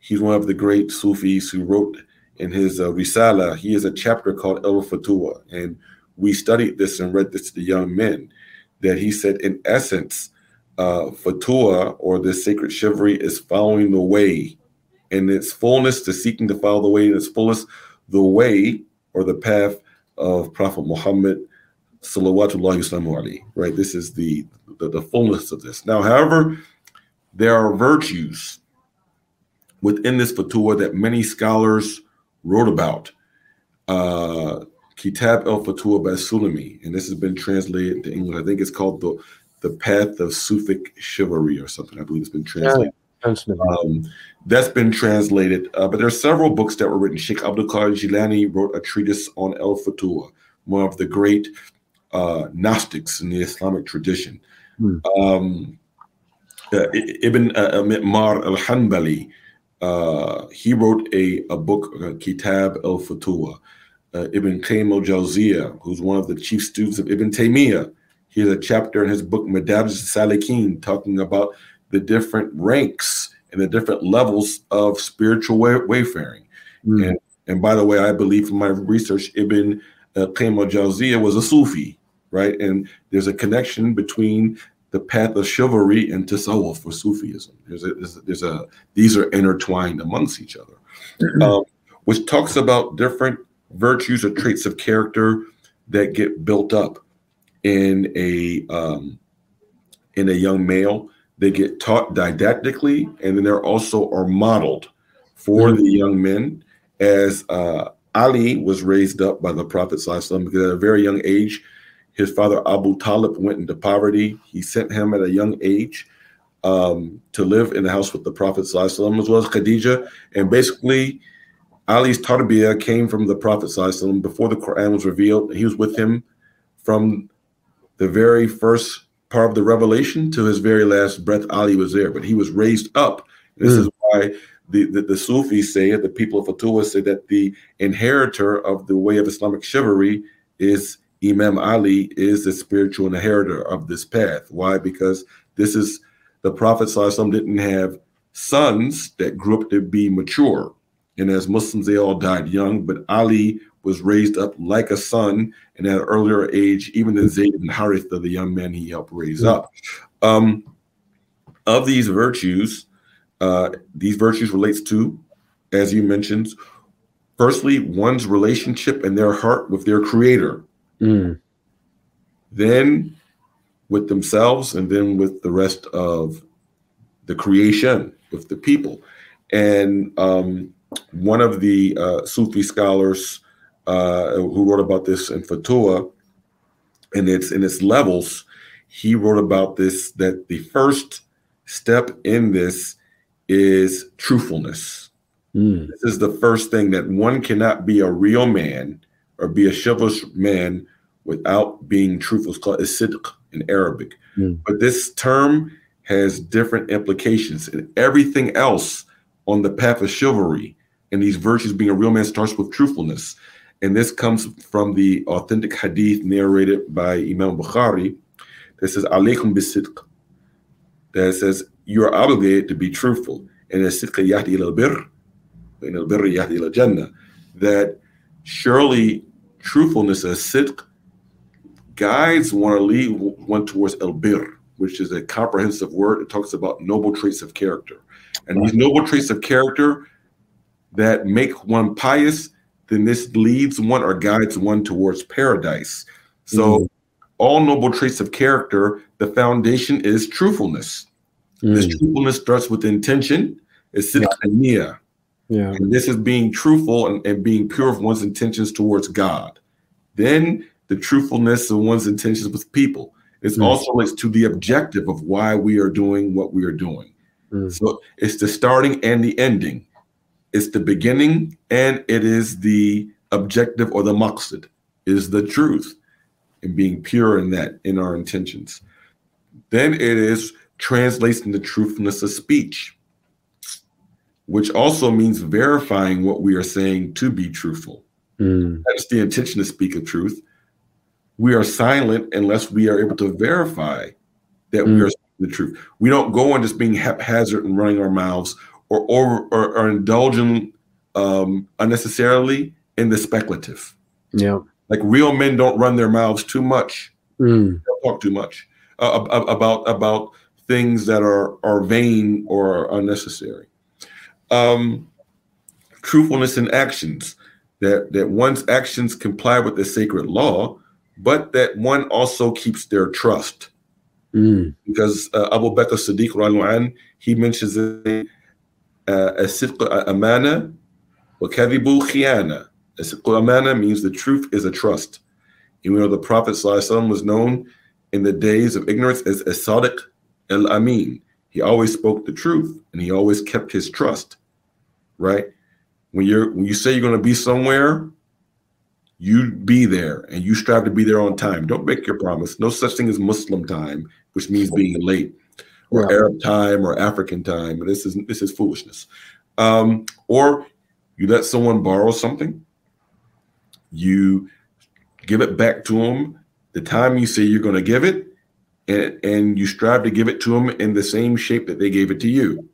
he's one of the great Sufis who wrote in his uh, Risala, he has a chapter called El Futuwwah, and we studied this and read this to the young men. That he said, in essence, uh, Futuwwah or this sacred chivalry is following the way in its fullness, to seeking to follow the way in its fullest, the way or the path of Prophet Muhammad salawatullahi wasallamu right? This is the, the, the fullness of this. Now, however, there are virtues within this Futuwwah that many scholars wrote about. Uh, Kitab el Futuwwah by Sulami, and this has been translated to English. I think it's called the the Path of Sufic Chivalry or something. I believe it's been translated. Yeah, um, that's been translated, uh, but there are several books that were written. Sheikh Abdul Qadir Jilani wrote a treatise on El Futuwwah, one of the great uh, Gnostics in the Islamic tradition. Hmm. Um, uh, Ibn uh, Mar al Hanbali, uh, he wrote a, a book, uh, Kitab al Futuwwah. Uh, Ibn Qayyim al Jawziyah, who's one of the chief students of Ibn Taymiyyah, he has a chapter in his book, Madarij Salikin, talking about the different ranks and the different levels of spiritual way- wayfaring. Mm. And, and by the way, I believe from my research, Ibn uh, Qayyim al Jawziyah was a Sufi right? And there's a connection between the path of chivalry and tasawwuf for Sufism. There's a, there's a, there's a these are intertwined amongst each other, mm-hmm. um, which talks about different virtues or traits of character that get built up in a um, in a young male. They get taught didactically, and then they're also are modeled for mm-hmm. the young men as uh, Ali was raised up by the Prophet because at a very young age his father Abu Talib went into poverty. He sent him at a young age um, to live in the house with the Prophet ﷺ, as well as Khadijah. And basically, Ali's tarbiyah came from the Prophet ﷺ before the Quran was revealed. He was with him from the very first part of the revelation to his very last breath. Ali was there, but he was raised up. This mm. is why the, the, the, Sufis say, the people of Futuwwah say that the inheritor of the way of Islamic chivalry is Imam Ali is the spiritual inheritor of this path. Why? Because this is the Prophet didn't have sons that grew up to be mature. And as Muslims, they all died young, but Ali was raised up like a son and at an earlier age, even than Zayd ibn Haritha, the young man he helped raise up. Um, of these virtues, uh, these virtues relates to, as you mentioned, firstly, one's relationship and their heart with their creator. Mm. Then with themselves, and then with the rest of the creation, with the people. And um, one of the uh, Sufi scholars uh, who wrote about this in Futuwwah, and its in its levels, he wrote about this that the first step in this is truthfulness. Mm. This is the first thing that one cannot be a real man or be a chivalrous man without being truthful. It's called sidq in Arabic. Mm. But this term has different implications, and everything else on the path of chivalry and these virtues being a real man starts with truthfulness. And this comes from the authentic hadith narrated by Imam Bukhari that says, Alaykum bisidq. That says, you are obligated to be truthful. And al. That surely truthfulness as sidq guides one to lead one towards el bir, which is a comprehensive word. It talks about noble traits of character. And these noble traits of character that make one pious, then this leads one or guides one towards paradise. So, mm. all noble traits of character, the foundation is truthfulness. Mm. This truthfulness starts with intention, it's yeah. Yeah. And this is being truthful and, and being pure of one's intentions towards God. Then the truthfulness of one's intentions with people. It's mm. also relates to the objective of why we are doing what we are doing. Mm. So it's the starting and the ending. It's the beginning and it is the objective or the maqsid, is the truth and being pure in that, in our intentions. Then it is translating the truthfulness of speech, which also means verifying what we are saying to be truthful. Mm. That's the intention to speak of truth. We are silent unless we are able to verify that mm. we are speaking the truth. We don't go on just being haphazard and running our mouths or or, or, or indulging um, unnecessarily in the speculative. Yeah, like real men don't run their mouths too much. Mm. talk too much uh, about about things that are are vain or unnecessary. Um, truthfulness in actions that that one's actions comply with the sacred law, but that one also keeps their trust. Mm. Because uh, Abu Bakr Siddiq, he mentions it, uh, amana wa kadhibu khiyana. amana means the truth is a trust. We know the Prophet ﷺ was known in the days of ignorance as As-Sadiq al-Amin. He always spoke the truth and he always kept his trust. Right? When you're when you say you're going to be somewhere, you be there and you strive to be there on time. Don't make your promise. No such thing as Muslim time which means being late, or yeah. Arab time or African time. This is this is foolishness. Um, or you let someone borrow something, you give it back to them the time you say you're going to give it, and, and you strive to give it to them in the same shape that they gave it to you.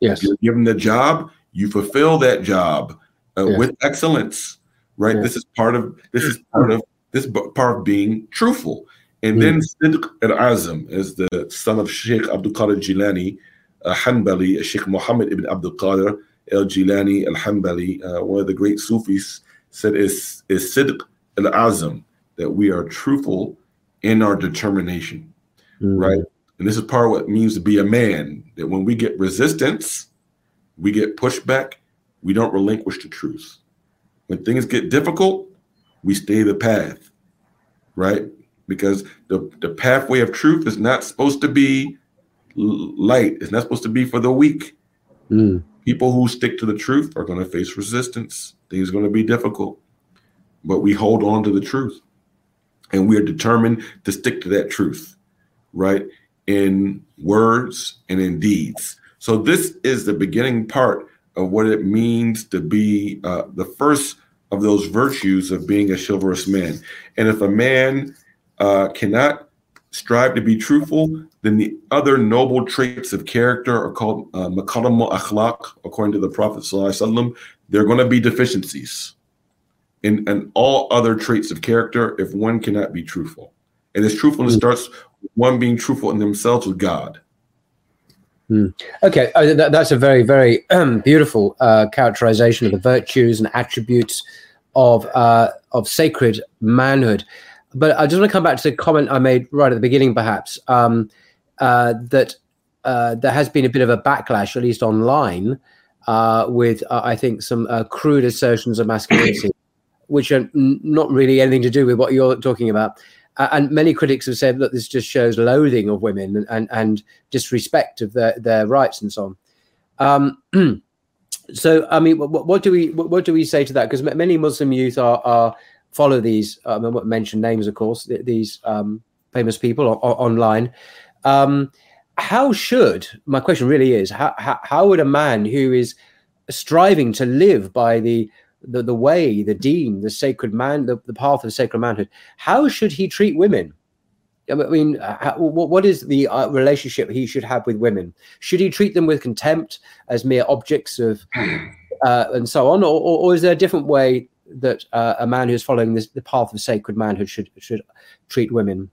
Yes, you're given the job, you fulfill that job uh, yeah. with excellence. Right. Yeah. This is part of this is part of this part of being truthful. And mm. then Sidq al-Azam is the son of Sheikh Abdul Qadir Jilani, uh, Hanbali, Sheikh Muhammad ibn Abdul Qadir al-Jilani al-Hanbali, uh, one of the great Sufis, said is, is Sidq al-Azam, that we are truthful in our determination, mm. right? And this is part of what it means to be a man, that when we get resistance, we get pushback, we don't relinquish the truth. When things get difficult, we stay the path, right? Because the, the pathway of truth is not supposed to be light. It's not supposed to be for the weak. Mm. People who stick to the truth are going to face resistance. Things are going to be difficult, but we hold on to the truth, and we are determined to stick to that truth, right? In words and in deeds. So this is the beginning part of what it means to be uh, the first of those virtues of being a chivalrous man. And if a man uh, cannot strive to be truthful, then the other noble traits of character are called uh, akhlaq, according to the Prophet. They're going to be deficiencies in, in all other traits of character if one cannot be truthful. And this truthfulness mm. starts one being truthful in themselves with God. Mm. Okay, uh, that, that's a very, very um, beautiful uh, characterization of the virtues and attributes of uh, of sacred manhood but I just want to come back to the comment I made right at the beginning, perhaps um, uh, that uh, there has been a bit of a backlash, at least online, uh, with uh, I think some uh, crude assertions of masculinity, which are n- not really anything to do with what you're talking about. And many critics have said, that this just shows loathing of women and, and, disrespect of their, their rights and so on. Um, so, I mean, what, what, do we what do we say to that? Because many Muslim youth are, are follow these. Um, I won't mention names, of course. Th- these um, famous people o- o- online. Um, how should my question really is how, how, would a man who is striving to live by the the, the way, the deen, the sacred man, the, the path of sacred manhood, how should he treat women? I mean, how, what is the uh, relationship he should have with women? Should he treat them with contempt as mere objects of, uh, and so on, or, or, is there a different way that uh, a man who's following this, the path of sacred manhood should should treat women?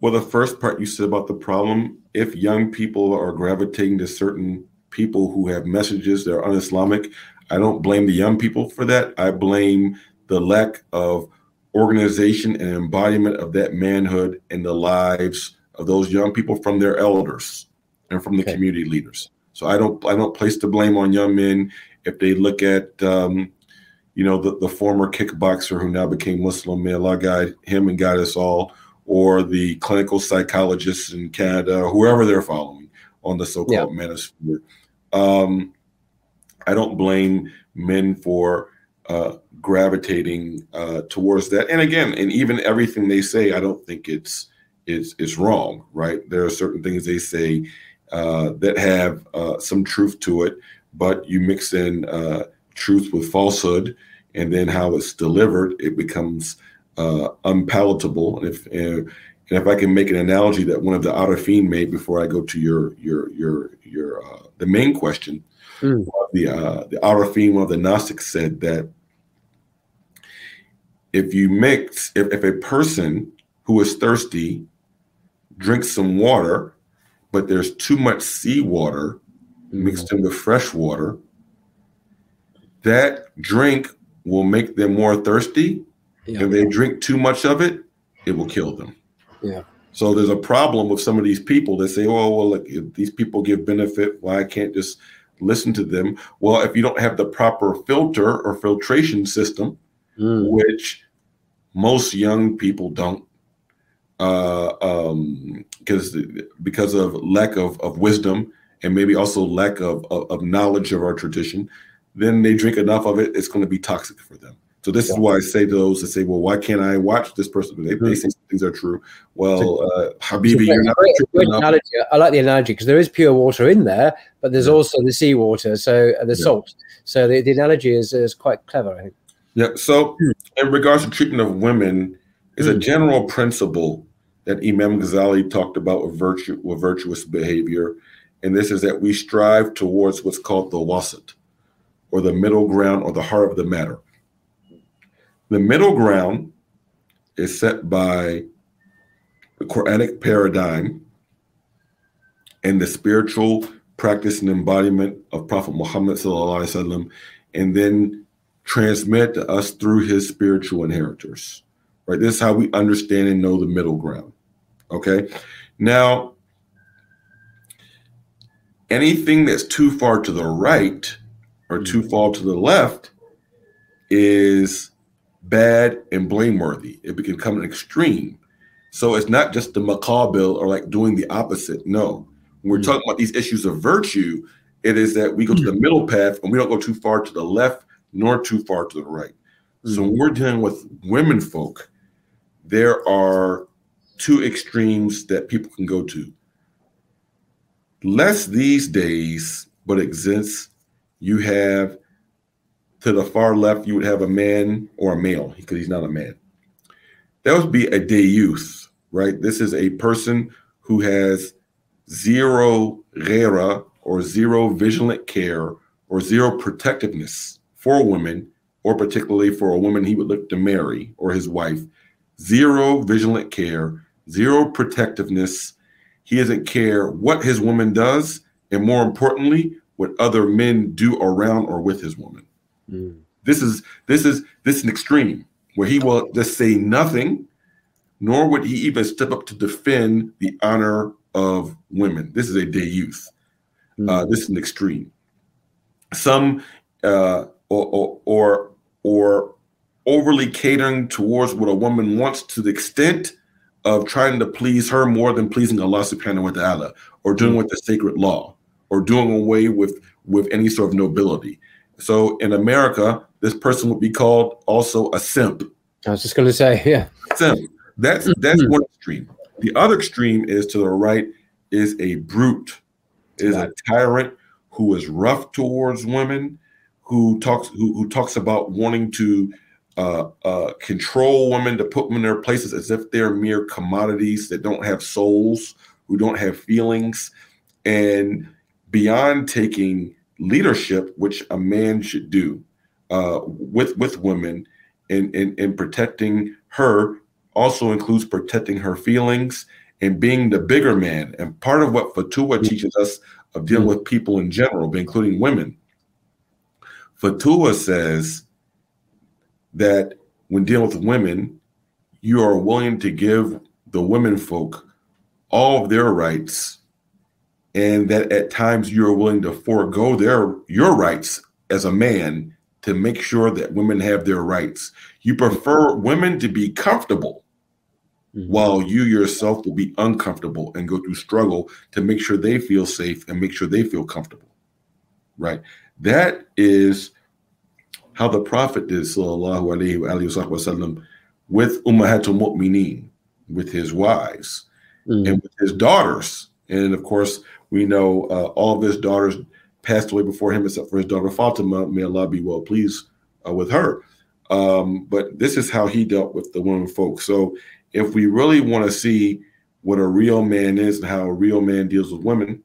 Well, the first part you said about the problem, if young people are gravitating to certain people who have messages that are un-Islamic, I don't blame the young people for that. I blame the lack of organization and embodiment of that manhood in the lives of those young people from their elders and from the okay. community leaders. So I don't I don't place the blame on young men if they look at um, you know the, the former kickboxer who now became Muslim. May Allah guide him and guide us all, or the clinical psychologists in Canada, whoever they're following on the so-called yeah. manosphere. Um, I don't blame men for uh, gravitating uh, towards that. And again, and even everything they say, I don't think it's it's it's wrong, right? There are certain things they say uh, that have uh, some truth to it, but you mix in uh, truth with falsehood, and then how it's delivered, it becomes uh, unpalatable. And if and if I can make an analogy that one of the Arifin made before I go to your your your your the main question, Mm. The uh, the Arifin, one of the Gnostics, said that if you mix, if, if a person who is thirsty drinks some water, but there's too much seawater mm. mixed in with fresh water, that drink will make them more thirsty. Yeah. If they drink too much of it, it will kill them. Yeah. So there's a problem with some of these people that say, "Oh, well, look, if these people give benefit, why well, can't just listen to them. Well, if you don't have the proper filter or filtration system, mm. which most young people don't, uh, um, because because of lack of, of wisdom and maybe also lack of, of, of knowledge of our tradition, then they drink enough of it, it's going to be toxic for them. So this yeah. is why I say to those that say, "Well, why can't I watch this person?" They, mm-hmm. they say things are true. Well, uh, Habibi, you're not great, great analogy. I like the analogy because there is pure water in there, but there's yeah. also the seawater, so uh, the yeah. salt. So the, the analogy is is quite clever, I think. Yeah. So mm. in regards to treatment of women, is mm. a hmm. general principle that Imam Ghazali talked about with virtue with virtuous behavior, and this is that we strive towards what's called the wasat, or the middle ground, or the heart of the matter the middle ground is set by the Quranic paradigm and the spiritual practice and embodiment of Prophet Muhammad وسلم, and then transmit to us through his spiritual inheritors. Right? This is how we understand and know the middle ground. Okay. Now, anything that's too far to the right or too far to the left is bad and blameworthy. It can become an extreme. So it's not just the macabre or like doing the opposite. No, when we're mm-hmm. talking about these issues of virtue, it is that we go to the middle path and we don't go too far to the left nor too far to the right. Mm-hmm. So when we're dealing with women folk, there are two extremes that people can go to. Less these days, but exists. You have to the far left, you would have a man or a male because he's not a man. That would be a dayyuth, right? This is a person who has zero ghera or zero vigilant care or zero protectiveness for women, or particularly for a woman he would look to marry or his wife. Zero vigilant care, zero protectiveness. He doesn't care what his woman does, and more importantly, what other men do around or with his woman. Mm. This is this is this is an extreme where he will just say nothing, nor would he even step up to defend the honor of women. This is a dayyuth. Mm. Uh, this is an extreme. Some uh, or, or, or or overly catering towards what a woman wants to the extent of trying to please her more than pleasing Allah subhanahu wa ta'ala or doing mm. with the sacred law or doing away with with any sort of nobility. So in America, this person would be called also a simp. I was just going to say, yeah, simp. That's that's mm-hmm. one extreme. The other extreme is to the right is a brute, is a tyrant who is rough towards women, who talks who, who talks about wanting to uh, uh, control women to put them in their places as if they're mere commodities that don't have souls, who don't have feelings, and beyond taking leadership, which a man should do uh, with with women, and in, in, in protecting her also includes protecting her feelings and being the bigger man. And part of what Futuwwah mm-hmm. teaches us of dealing mm-hmm. with people in general, including women, Futuwwah says that when dealing with women, you are willing to give the women folk all of their rights, and that at times you are willing to forego their your rights as a man to make sure that women have their rights. You prefer women to be comfortable mm-hmm. while you yourself will be uncomfortable and go through struggle to make sure they feel safe and make sure they feel comfortable. Right? That is how the Prophet did, sallallahu alayhi wa sallam, with Ummahatul Mu'mineen, with his wives mm. and with his daughters. And of course, we know uh, all of his daughters passed away before him, except for his daughter Fatima. May Allah be well pleased uh, with her. Um, but this is how he dealt with the women folk. So if we really want to see what a real man is and how a real man deals with women,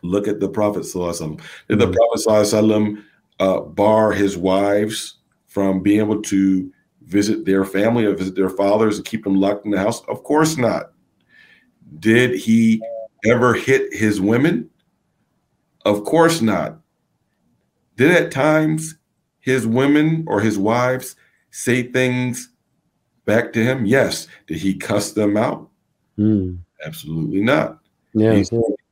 look at the Prophet. Sallallahu Did the mm. Prophet Sallallahu uh, bar his wives from being able to visit their family or visit their fathers and keep them locked in the house? Of course not. Did he ever hit his women? Of course not. Did at times his women or his wives say things back to him? Yes. Did he cuss them out? Mm. Absolutely not. Yeah.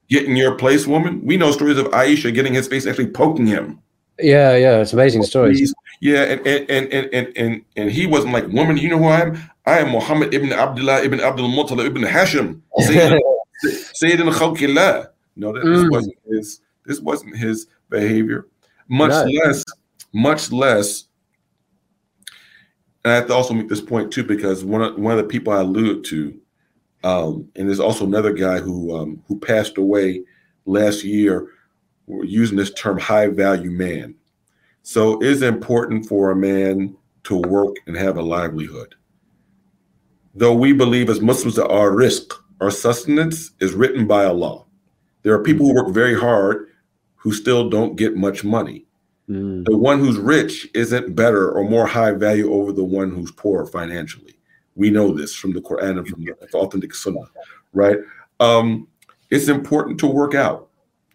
Get in your place, woman. We know stories of Aisha getting his face actually poking him. Yeah, yeah, it's amazing stories. Yeah, and and and and and and he wasn't like, woman, you know who I am? I am Muhammad ibn Abdullah ibn Abdul Muttalib ibn Hashim. Sayyidina Khalqillah. No, that, mm. this wasn't his. This wasn't his behavior. Much less, much less. And I have to also make this point too, because one of one of the people I alluded to, um, and there's also another guy who um, who passed away last year we're using this term high value man. So it is important for a man to work and have a livelihood. Though we believe as Muslims that our rizq, our sustenance, is written by Allah. There are people who work very hard who still don't get much money. Mm. The one who's rich isn't better or more high value over the one who's poor financially. We know this from the Quran and from the authentic Sunnah, right? Um, it's important to work out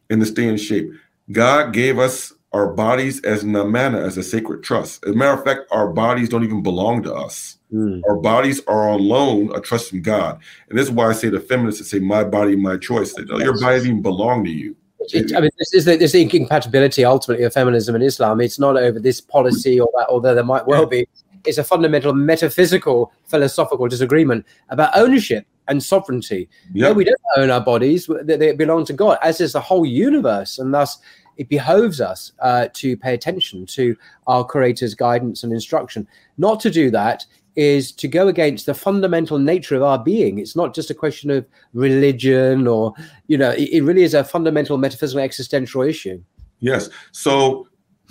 and to stay in shape. God gave us our bodies as namana, as a sacred trust. As a matter of fact, our bodies don't even belong to us. Mm. Our bodies are on loan, a trust from God. And this is why I say the feminists that say, my body, my choice. That, oh, your body doesn't even belong to you. It, I mean, this is, the, this is the incompatibility ultimately of feminism and Islam. It's not over this policy or that, although there might well be. It's a fundamental metaphysical, philosophical disagreement about ownership and sovereignty. Yep. No, we don't own our bodies; they, they, belong to God, as is the whole universe, and thus it behoves us uh, to pay attention to our Creator's guidance and instruction. Not to do that is to go against the fundamental nature of our being. It's not just a question of religion, or you know, it, it really is a fundamental metaphysical existential issue. Yes. So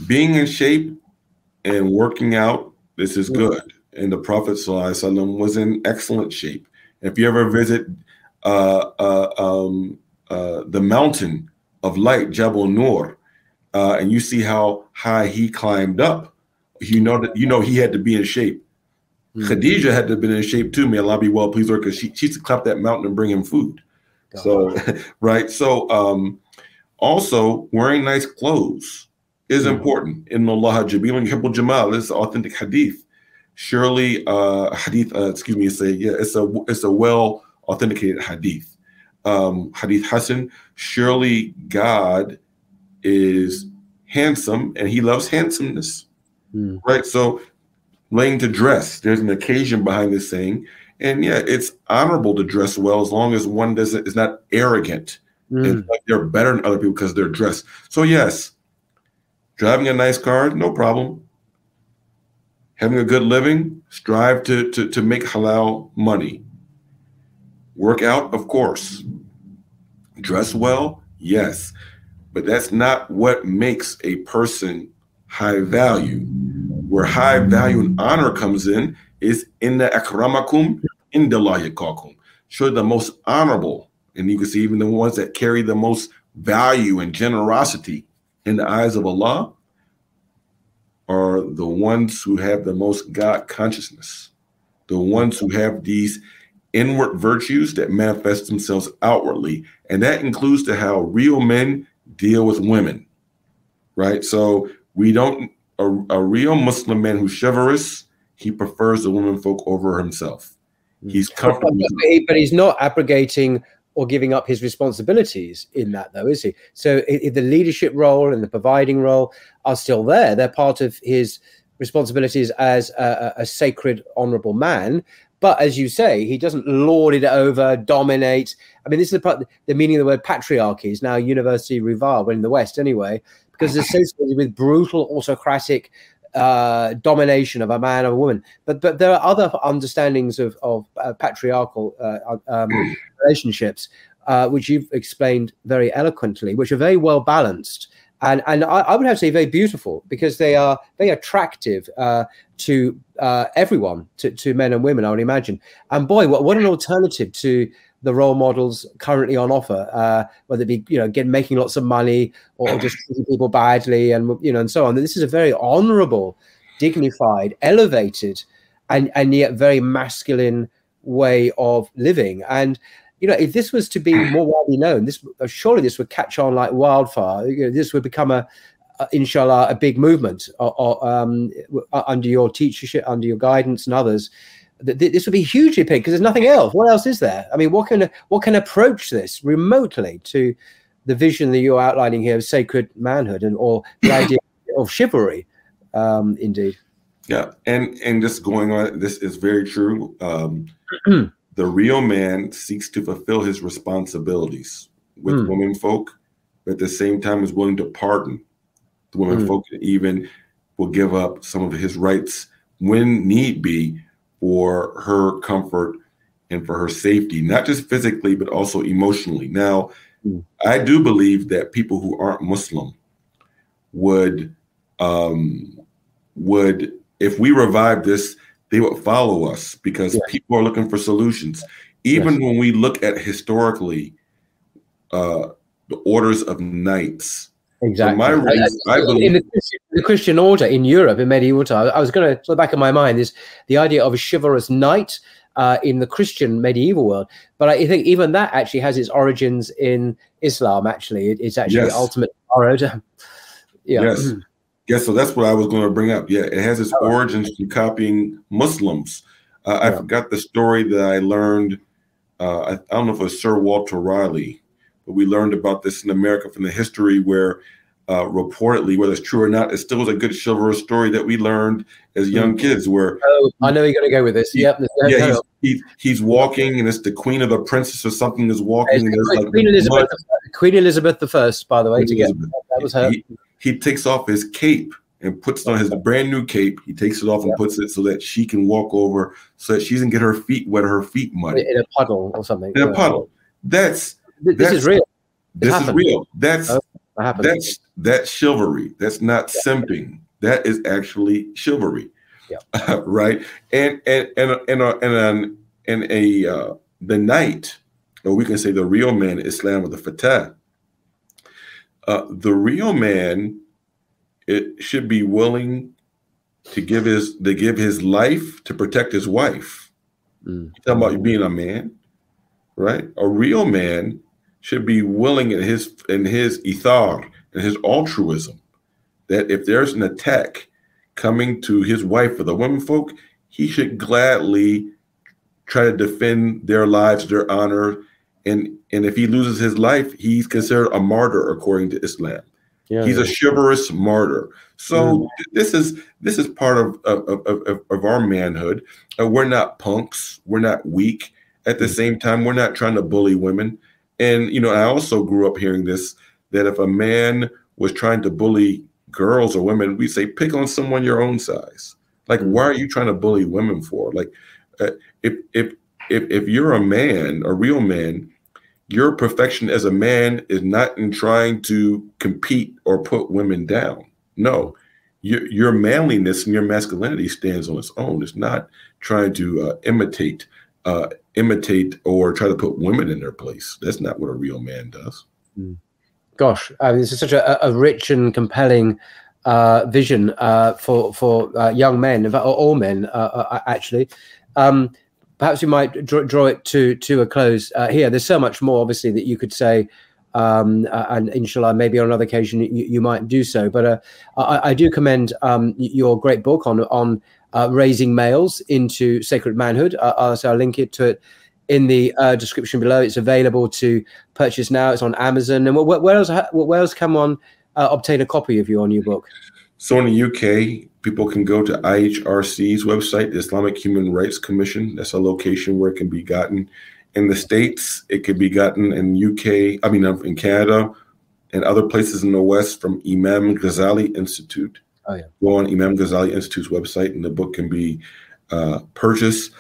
being in shape and working out, this is good. And the Prophet ﷺ was in excellent shape. If you ever visit uh, uh, um, uh, the mountain of light, Jabal Nur, uh, and you see how high he climbed up, you know that you know he had to be in shape. Mm-hmm. Khadija had to have been in shape too. May Allah be well pleased her because she, she used to climb that mountain and bring him food. God. So, right. So, um, also wearing nice clothes is mm-hmm. important. In Allah and Jamal This is authentic hadith surely uh, hadith. Uh, excuse me, it's a yeah, it's a it's a well authenticated hadith. Um, hadith Hassan. Surely God is handsome, and He loves handsomeness. Mm. Right. So, laying to dress. There's an occasion behind this saying, and yeah, it's honorable to dress well as long as one doesn't is not arrogant. Mm. Like they're better than other people because they're dressed. So yes, driving a nice car, no problem having a good living, strive to, to, to make halal money. Work out, of course. Dress well, yes. but that's not what makes a person high value. Where high value and honor comes in is in the akramakum in the Show the most honorable, and you can see even the ones that carry the most value and generosity in the eyes of Allah are the ones who have the most God consciousness, the ones who have these inward virtues that manifest themselves outwardly. And that includes to how real men deal with women, right? So we don't, a, a real Muslim man who's chivalrous, he prefers the women folk over himself. Mm. He's comfortable. But he's not abrogating or giving up his responsibilities in that, though, is he? So if the leadership role and the providing role are still there, they're part of his responsibilities as a, a sacred, honourable man. But as you say, he doesn't lord it over, dominate. I mean, this is the, part, the meaning of the word patriarchy is now universally reviled, in the West anyway, because it's associated with brutal, autocratic uh, domination of a man or a woman. But but there are other understandings of of uh, patriarchal uh, um, relationships, uh, which you've explained very eloquently, which are very well balanced. And, and I, I would have to say very beautiful because they are very attractive uh, to uh, everyone, to, to men and women, I would imagine. And boy, what, what an alternative to the role models currently on offer, uh, whether it be you know getting making lots of money or just treating people badly, and you know and so on. This is a very honourable, dignified, elevated, and and yet very masculine way of living. And you know, if this was to be more widely known, this surely this would catch on like wildfire. You know, this would become a, inshallah, a big movement or, or, um, under your teachership, under your guidance, and others this would be hugely big because there's nothing else. What else is there? I mean, what can what can approach this remotely to the vision that you're outlining here of sacred manhood and or the idea of chivalry? Um, indeed. Yeah, and and just going on, this is very true. Um, the real man seeks to fulfill his responsibilities with mm. women folk, but at the same time is willing to pardon the women mm. folk, even will give up some of his rights when need be for her comfort and for her safety, not just physically, but also emotionally. Now, mm. I do believe that people who aren't Muslim would um, would if we revive this, they would follow us because yes. people are looking for solutions. Even yes. when we look at historically uh, the orders of knights Exactly. my reason, I, I, believe in the, the, Christian order in Europe in medieval time, I was going to, the back of my mind is the idea of a chivalrous knight uh, in the Christian medieval world. But I think even that actually has its origins in Islam. Actually, it, it's actually yes. ultimately borrowed. yeah. Yes. Yes. So that's what I was going to bring up. Yeah, it has its oh. origins from copying Muslims. Uh, I forgot the story that I learned. Uh, I, I don't know if it was Sir Walter Raleigh but we learned about this in America from the history where uh, reportedly, whether it's true or not, it still was a good chivalrous story that we learned as young mm-hmm. kids. Where oh, I know you're going to go with this. He, yep, yeah, he's, he, he's walking, and it's the queen of the princess or something is walking. and there's Queen, like Queen Elizabeth, Queen Elizabeth the First, by the way, together. That was her. He, he, takes off his cape and puts on his brand new cape. He takes it off and puts it so that she can walk over, so that she doesn't get her feet wet her feet muddy in a puddle or something. In a puddle. That's this that's, is real. This is real. That's oh, that's that's chivalry. That's not yeah. simping. That is actually chivalry, yeah. uh, right? And and and and uh, and and, and a uh, the knight, or we can say the real man, Islam or the fatah. Uh, the real man, it should be willing to give his to give his life to protect his wife. Mm. talking about being a man, right? A real man should be willing in his in his ithar and his altruism that if there's an attack coming to his wife or the women folk, he should gladly try to defend their lives, their honor, and and if he loses his life, he's considered a martyr according to Islam. Yeah, he's yeah. a chivalrous martyr. So mm. this is this is part of of, of, of our manhood. Uh, we're not punks. We're not weak. At the mm. same time, we're not trying to bully women. And you know, I also grew up hearing this that if a man was trying to bully girls or women, we say pick on someone your own size. Like, why are you trying to bully women for? Like, uh, if if if if you're a man, a real man, your perfection as a man is not in trying to compete or put women down. No, your, your manliness and your masculinity stands on its own. It's not trying to uh, imitate, uh, imitate or try to put women in their place. That's not what a real man does. Mm. Gosh, I mean, this is such a, a rich and compelling uh, vision uh, for for uh, young men, or all men, uh, uh, actually. Um, perhaps we might draw, draw, it to to a close uh, here. There's so much more, obviously, that you could say, um, and inshallah, maybe on another occasion you, you might do so. But I, I, do commend um, your great book on on raising males into sacred manhood. so I'll link it to it in the uh, description below. It's available to purchase now. It's on Amazon. And where, where else? Where else can one uh, obtain a copy of your new book? So in the UK, people can go to IHRC's website, Islamic Human Rights Commission. That's a location where it can be gotten. In the states, it can be gotten in UK. I mean, in Canada, and other places in the West from Imam Ghazali Institute. Oh yeah. Go on Imam Ghazali Institute's website, and the book can be uh, purchased.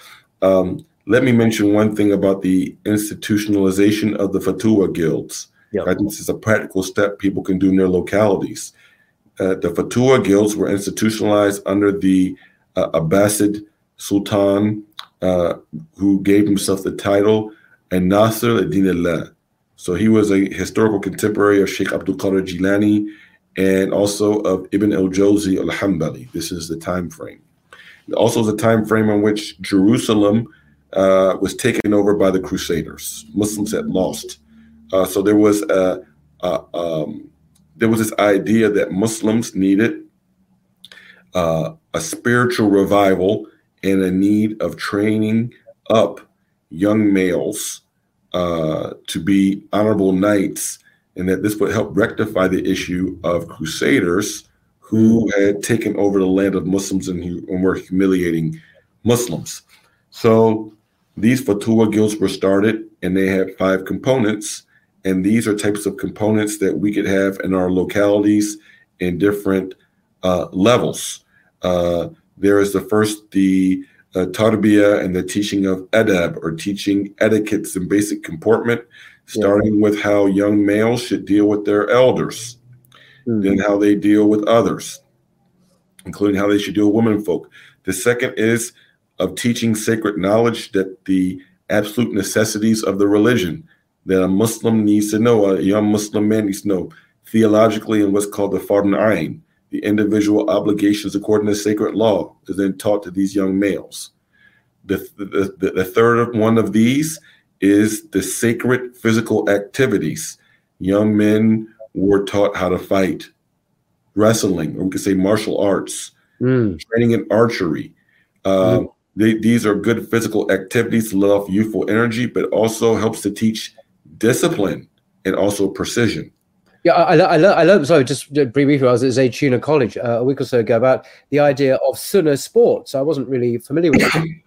Um, let me mention one thing about the institutionalization of the Futuwwah guilds. Yep. I think this is a practical step people can do in their localities. Uh, the Futuwwah guilds were institutionalized under the uh, Abbasid Sultan, uh, who gave himself the title and Nasir ad-Din Allah. So he was a historical contemporary of Sheikh Abdul Qadir Jilani and also of Ibn al-Jawzi al-Hanbali. This is the time frame. Also, the time frame in which Jerusalem uh, was taken over by the Crusaders. Muslims had lost. Uh, so there was a, a um, there was this idea that Muslims needed uh, a spiritual revival and a need of training up young males uh, to be honorable knights, and that this would help rectify the issue of Crusaders who had taken over the land of Muslims and, and were humiliating Muslims. So these Futuwwah guilds were started and they had five components. And these are types of components that we could have in our localities in different uh, levels. Uh, there is the first, the uh, and the teaching of adab or teaching etiquettes and basic comportment, starting yeah. with how young males should deal with their elders, mm-hmm. then how they deal with others, including how they should deal with women folk. The second is of teaching sacred knowledge that the absolute necessities of the religion that a Muslim needs to know, a young Muslim man needs to know theologically in what's called the Fard Ain, the individual obligations according to sacred law is then taught to these young males. The, the, the, the third one of these is the sacred physical activities. Young men were taught how to fight, wrestling, or we could say martial arts, mm. training in archery, uh, mm. They, these are good physical activities to let off youthful energy, but also helps to teach discipline and also precision. Yeah, I, I, I learned, sorry, just briefly, I was at Zaytuna College uh, a week or so ago about the idea of sunnah sports. I wasn't really familiar with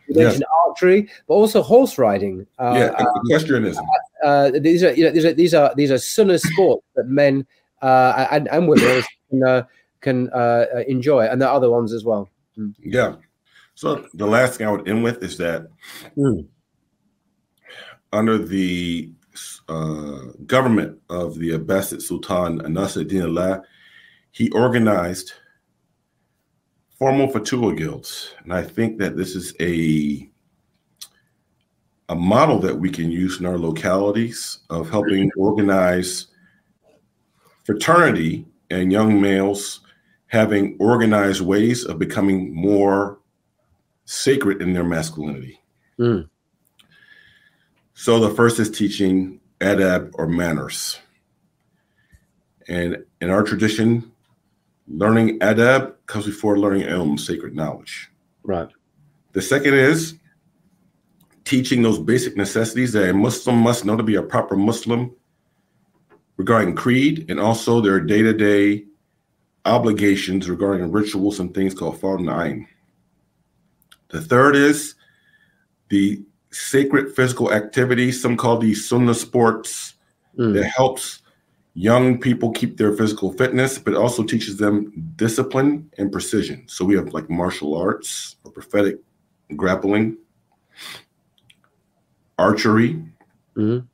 it. Archery, but also horse riding. Uh, yeah, um, equestrianism. Uh, these are, you know, these are these are these are sunnah sports that men uh, and, and women can, uh, can uh, enjoy, and there are other ones as well. Mm. Yeah, so the last thing I would end with is that mm. under the uh, government of the Abbasid Sultan Nasir ad-Din Allah, he organized formal Futuwwah guilds. And I think that this is a a model that we can use in our localities of helping organize fraternity and young males having organized ways of becoming more sacred in their masculinity. Mm. So the first is teaching adab or manners. And in our tradition, learning adab comes before learning ilm, sacred knowledge. Right. The second is teaching those basic necessities that a Muslim must know to be a proper Muslim regarding creed and also their day-to-day obligations regarding rituals and things called fard ain. The third is the sacred physical activity, some call these sunnah sports, mm. that helps young people keep their physical fitness, but also teaches them discipline and precision. So we have like martial arts or prophetic grappling, archery, mm-hmm.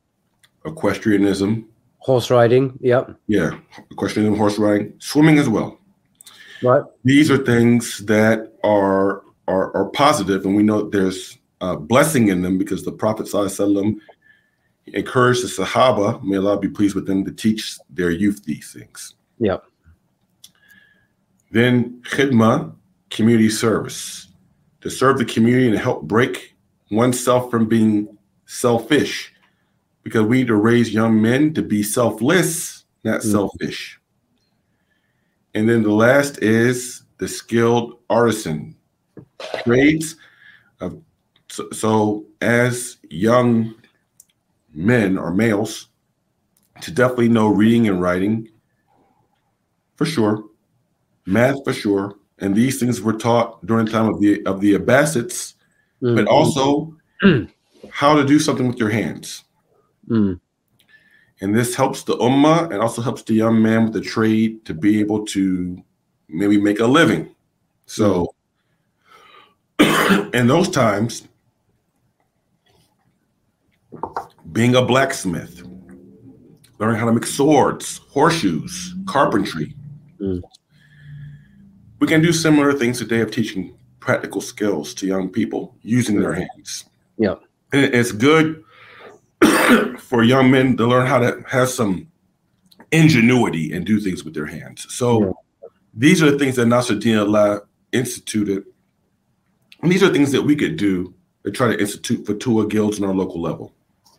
equestrianism, horse riding. Yep. Yeah, equestrianism, horse riding, swimming as well. Right. These are things that are are, are positive, and we know there's a blessing in them because the Prophet encouraged the Sahaba, may Allah be pleased with them, to teach their youth these things. Yep. Then khidma, community service, to serve the community and help break oneself from being selfish, because we need to raise young men to be selfless, not mm. selfish. And then the last is the skilled artisan trades. Of, so, so, as young men or males, to definitely know reading and writing, for sure, math for sure, and these things were taught during the time of the of the Abbasids, mm-hmm. but also how to do something with your hands. Mm. And this helps the ummah and also helps the young man with the trade to be able to maybe make a living. So, mm. in those times, being a blacksmith, learning how to make swords, horseshoes, carpentry, mm we can do similar things today of teaching practical skills to young people using their hands. Yeah. And it's good for young men to learn how to have some ingenuity and do things with their hands. So yeah. these are the things that Nasruddin Allah instituted. And these are things that we could do to try to institute for Futuwwah guilds in our local level.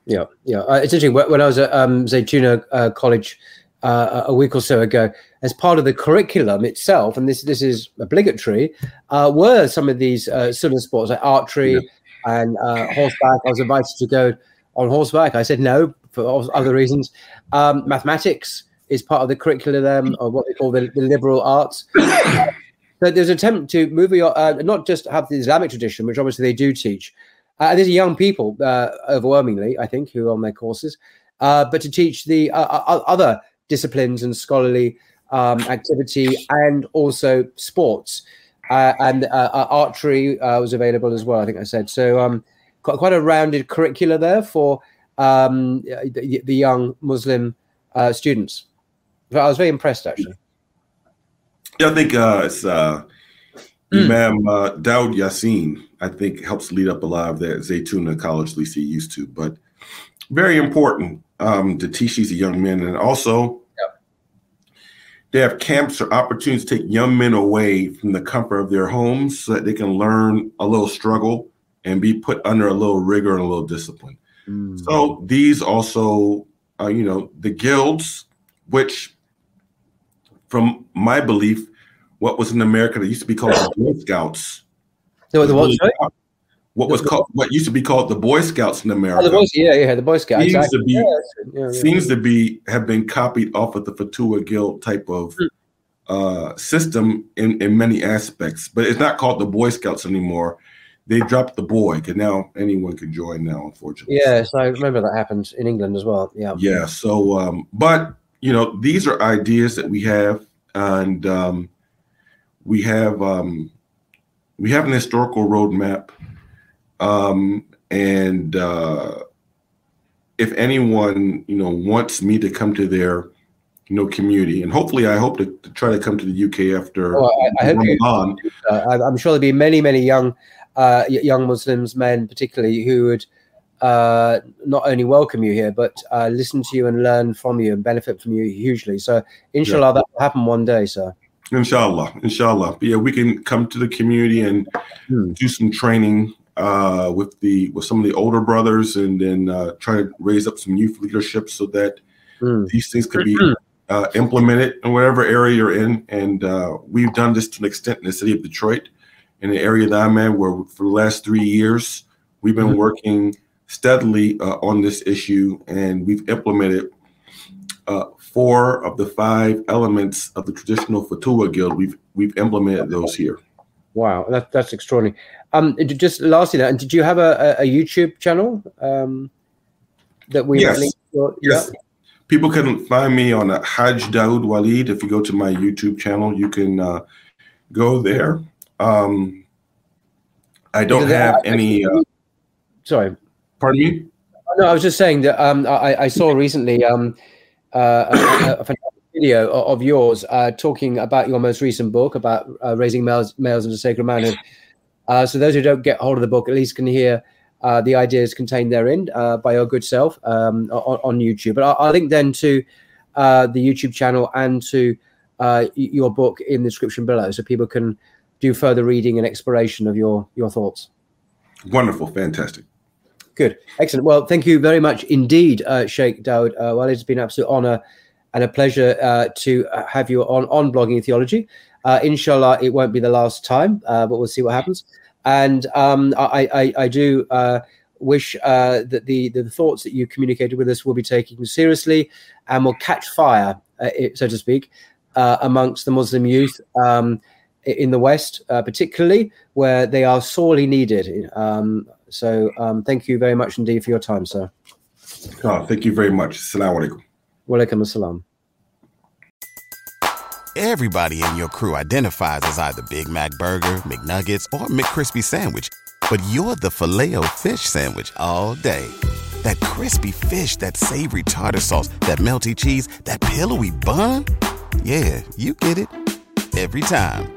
Yeah, yeah. Uh, it's interesting. When I was at um, Zaytuna uh, College uh, a week or so ago, as part of the curriculum itself, and this this is obligatory, uh, were some of these uh, similar sports like archery yeah. and uh, horseback. I was invited to go on horseback. I said no for other reasons. Um, mathematics is part of the curriculum, or what they call the, the liberal arts. so there's an attempt to move your, uh, not just have the Islamic tradition, which obviously they do teach. Uh, these are young people, uh, overwhelmingly, I think, who are on their courses, but to teach the other disciplines and scholarly um, activity and also sports. Uh, and uh, uh, archery uh, was available as well, I think I said. So um, quite, quite a rounded curricula there for um, the, the, young Muslim uh, students. I was very impressed, actually. Yeah, I think uh, it's mm. Imam uh, Daud Yassin, I think, helps lead up a lot of that Zaytuna College, at least he used to. But very important um, to teach these young men, and also yep. they have camps or opportunities to take young men away from the comfort of their homes so that they can learn a little struggle and be put under a little rigor and a little discipline. Mm. So these also, uh, you know, the guilds, which, from my belief, what was in America that used to be called the Boy Scouts. So the what? what was called what used to be called the Boy Scouts in America. Oh, the Boy, yeah, yeah, the Boy Scouts. Seems exactly. to be yeah, yeah, yeah. seems to be have been copied off of the Futuwwah Guild type of mm. uh, system in, in many aspects, but it's not called the Boy Scouts anymore. They dropped the boy because now anyone can join now, unfortunately. Yeah, so I remember that happened in England as well. Yeah. Yeah. So, um, but you know, these are ideas that we have, and um, we have um, we have an historical roadmap um, and uh, if anyone, you know, wants me to come to their, you know, community, and hopefully, I hope to, to try to come to the UK after. Oh, I, I you, uh, I'm sure there'll be many, many young, uh, young Muslims, men particularly, who would uh, not only welcome you here, but uh, listen to you and learn from you and benefit from you hugely. So, inshallah, yeah. that will happen one day, sir. Inshallah, inshallah. But yeah, we can come to the community and hmm. do some training uh, with the with some of the older brothers, and then uh, try to raise up some youth leadership so that mm. these things could be hmm. uh, implemented in whatever area you're in. And uh, we've done this to an extent in the city of Detroit, in the area that I'm in, where for the last three years we've been mm-hmm. working steadily uh, on this issue, and we've implemented. Four of the five elements of the traditional Futuwwah Guild, we've we've implemented those here. Wow, that, that's extraordinary. Um, just lastly, that, and did you have a, a, YouTube channel um, that we? Yes. Yes. Yeah? People can find me on Hajj Dawud Walid. If you go to my YouTube channel, you can uh, go there. Um, I don't have any. Uh, sorry. Pardon me. no, I was just saying that um, I, I, saw recently um, uh, a, a, video of yours uh, talking about your most recent book about uh, raising males, males into sacred manhood. Uh, so those who don't get hold of the book at least can hear uh, the ideas contained therein uh, by your good self um, on, on, YouTube. But I'll, I'll, link then to the YouTube channel and to your book in the description below, so people can do further reading and exploration of your your thoughts. Wonderful, fantastic. Good, excellent. Well, thank you very much indeed, uh, Sheikh Dawud. Uh, well, it's been an absolute honor and a pleasure uh, to have you on on blogging theology. Uh, inshallah, it won't be the last time, uh, but we'll see what happens. And um, I, I, I, do uh, wish uh, that the, the thoughts that you communicated with us will be taken seriously and will catch fire, uh, so to speak, amongst the Muslim youth. Um, in the West, uh, particularly where they are sorely needed. Um, so, um, thank you very much indeed for your time, sir. Oh, thank you very much. Assalamu alaikum. Wa alaikum assalam. Everybody in your crew identifies as either Big Mac Burger, McNuggets, or McCrispy Sandwich, but you're the filet fish Sandwich all day. That crispy fish, that savory tartar sauce, that melty cheese, that pillowy bun. Yeah, you get it every time.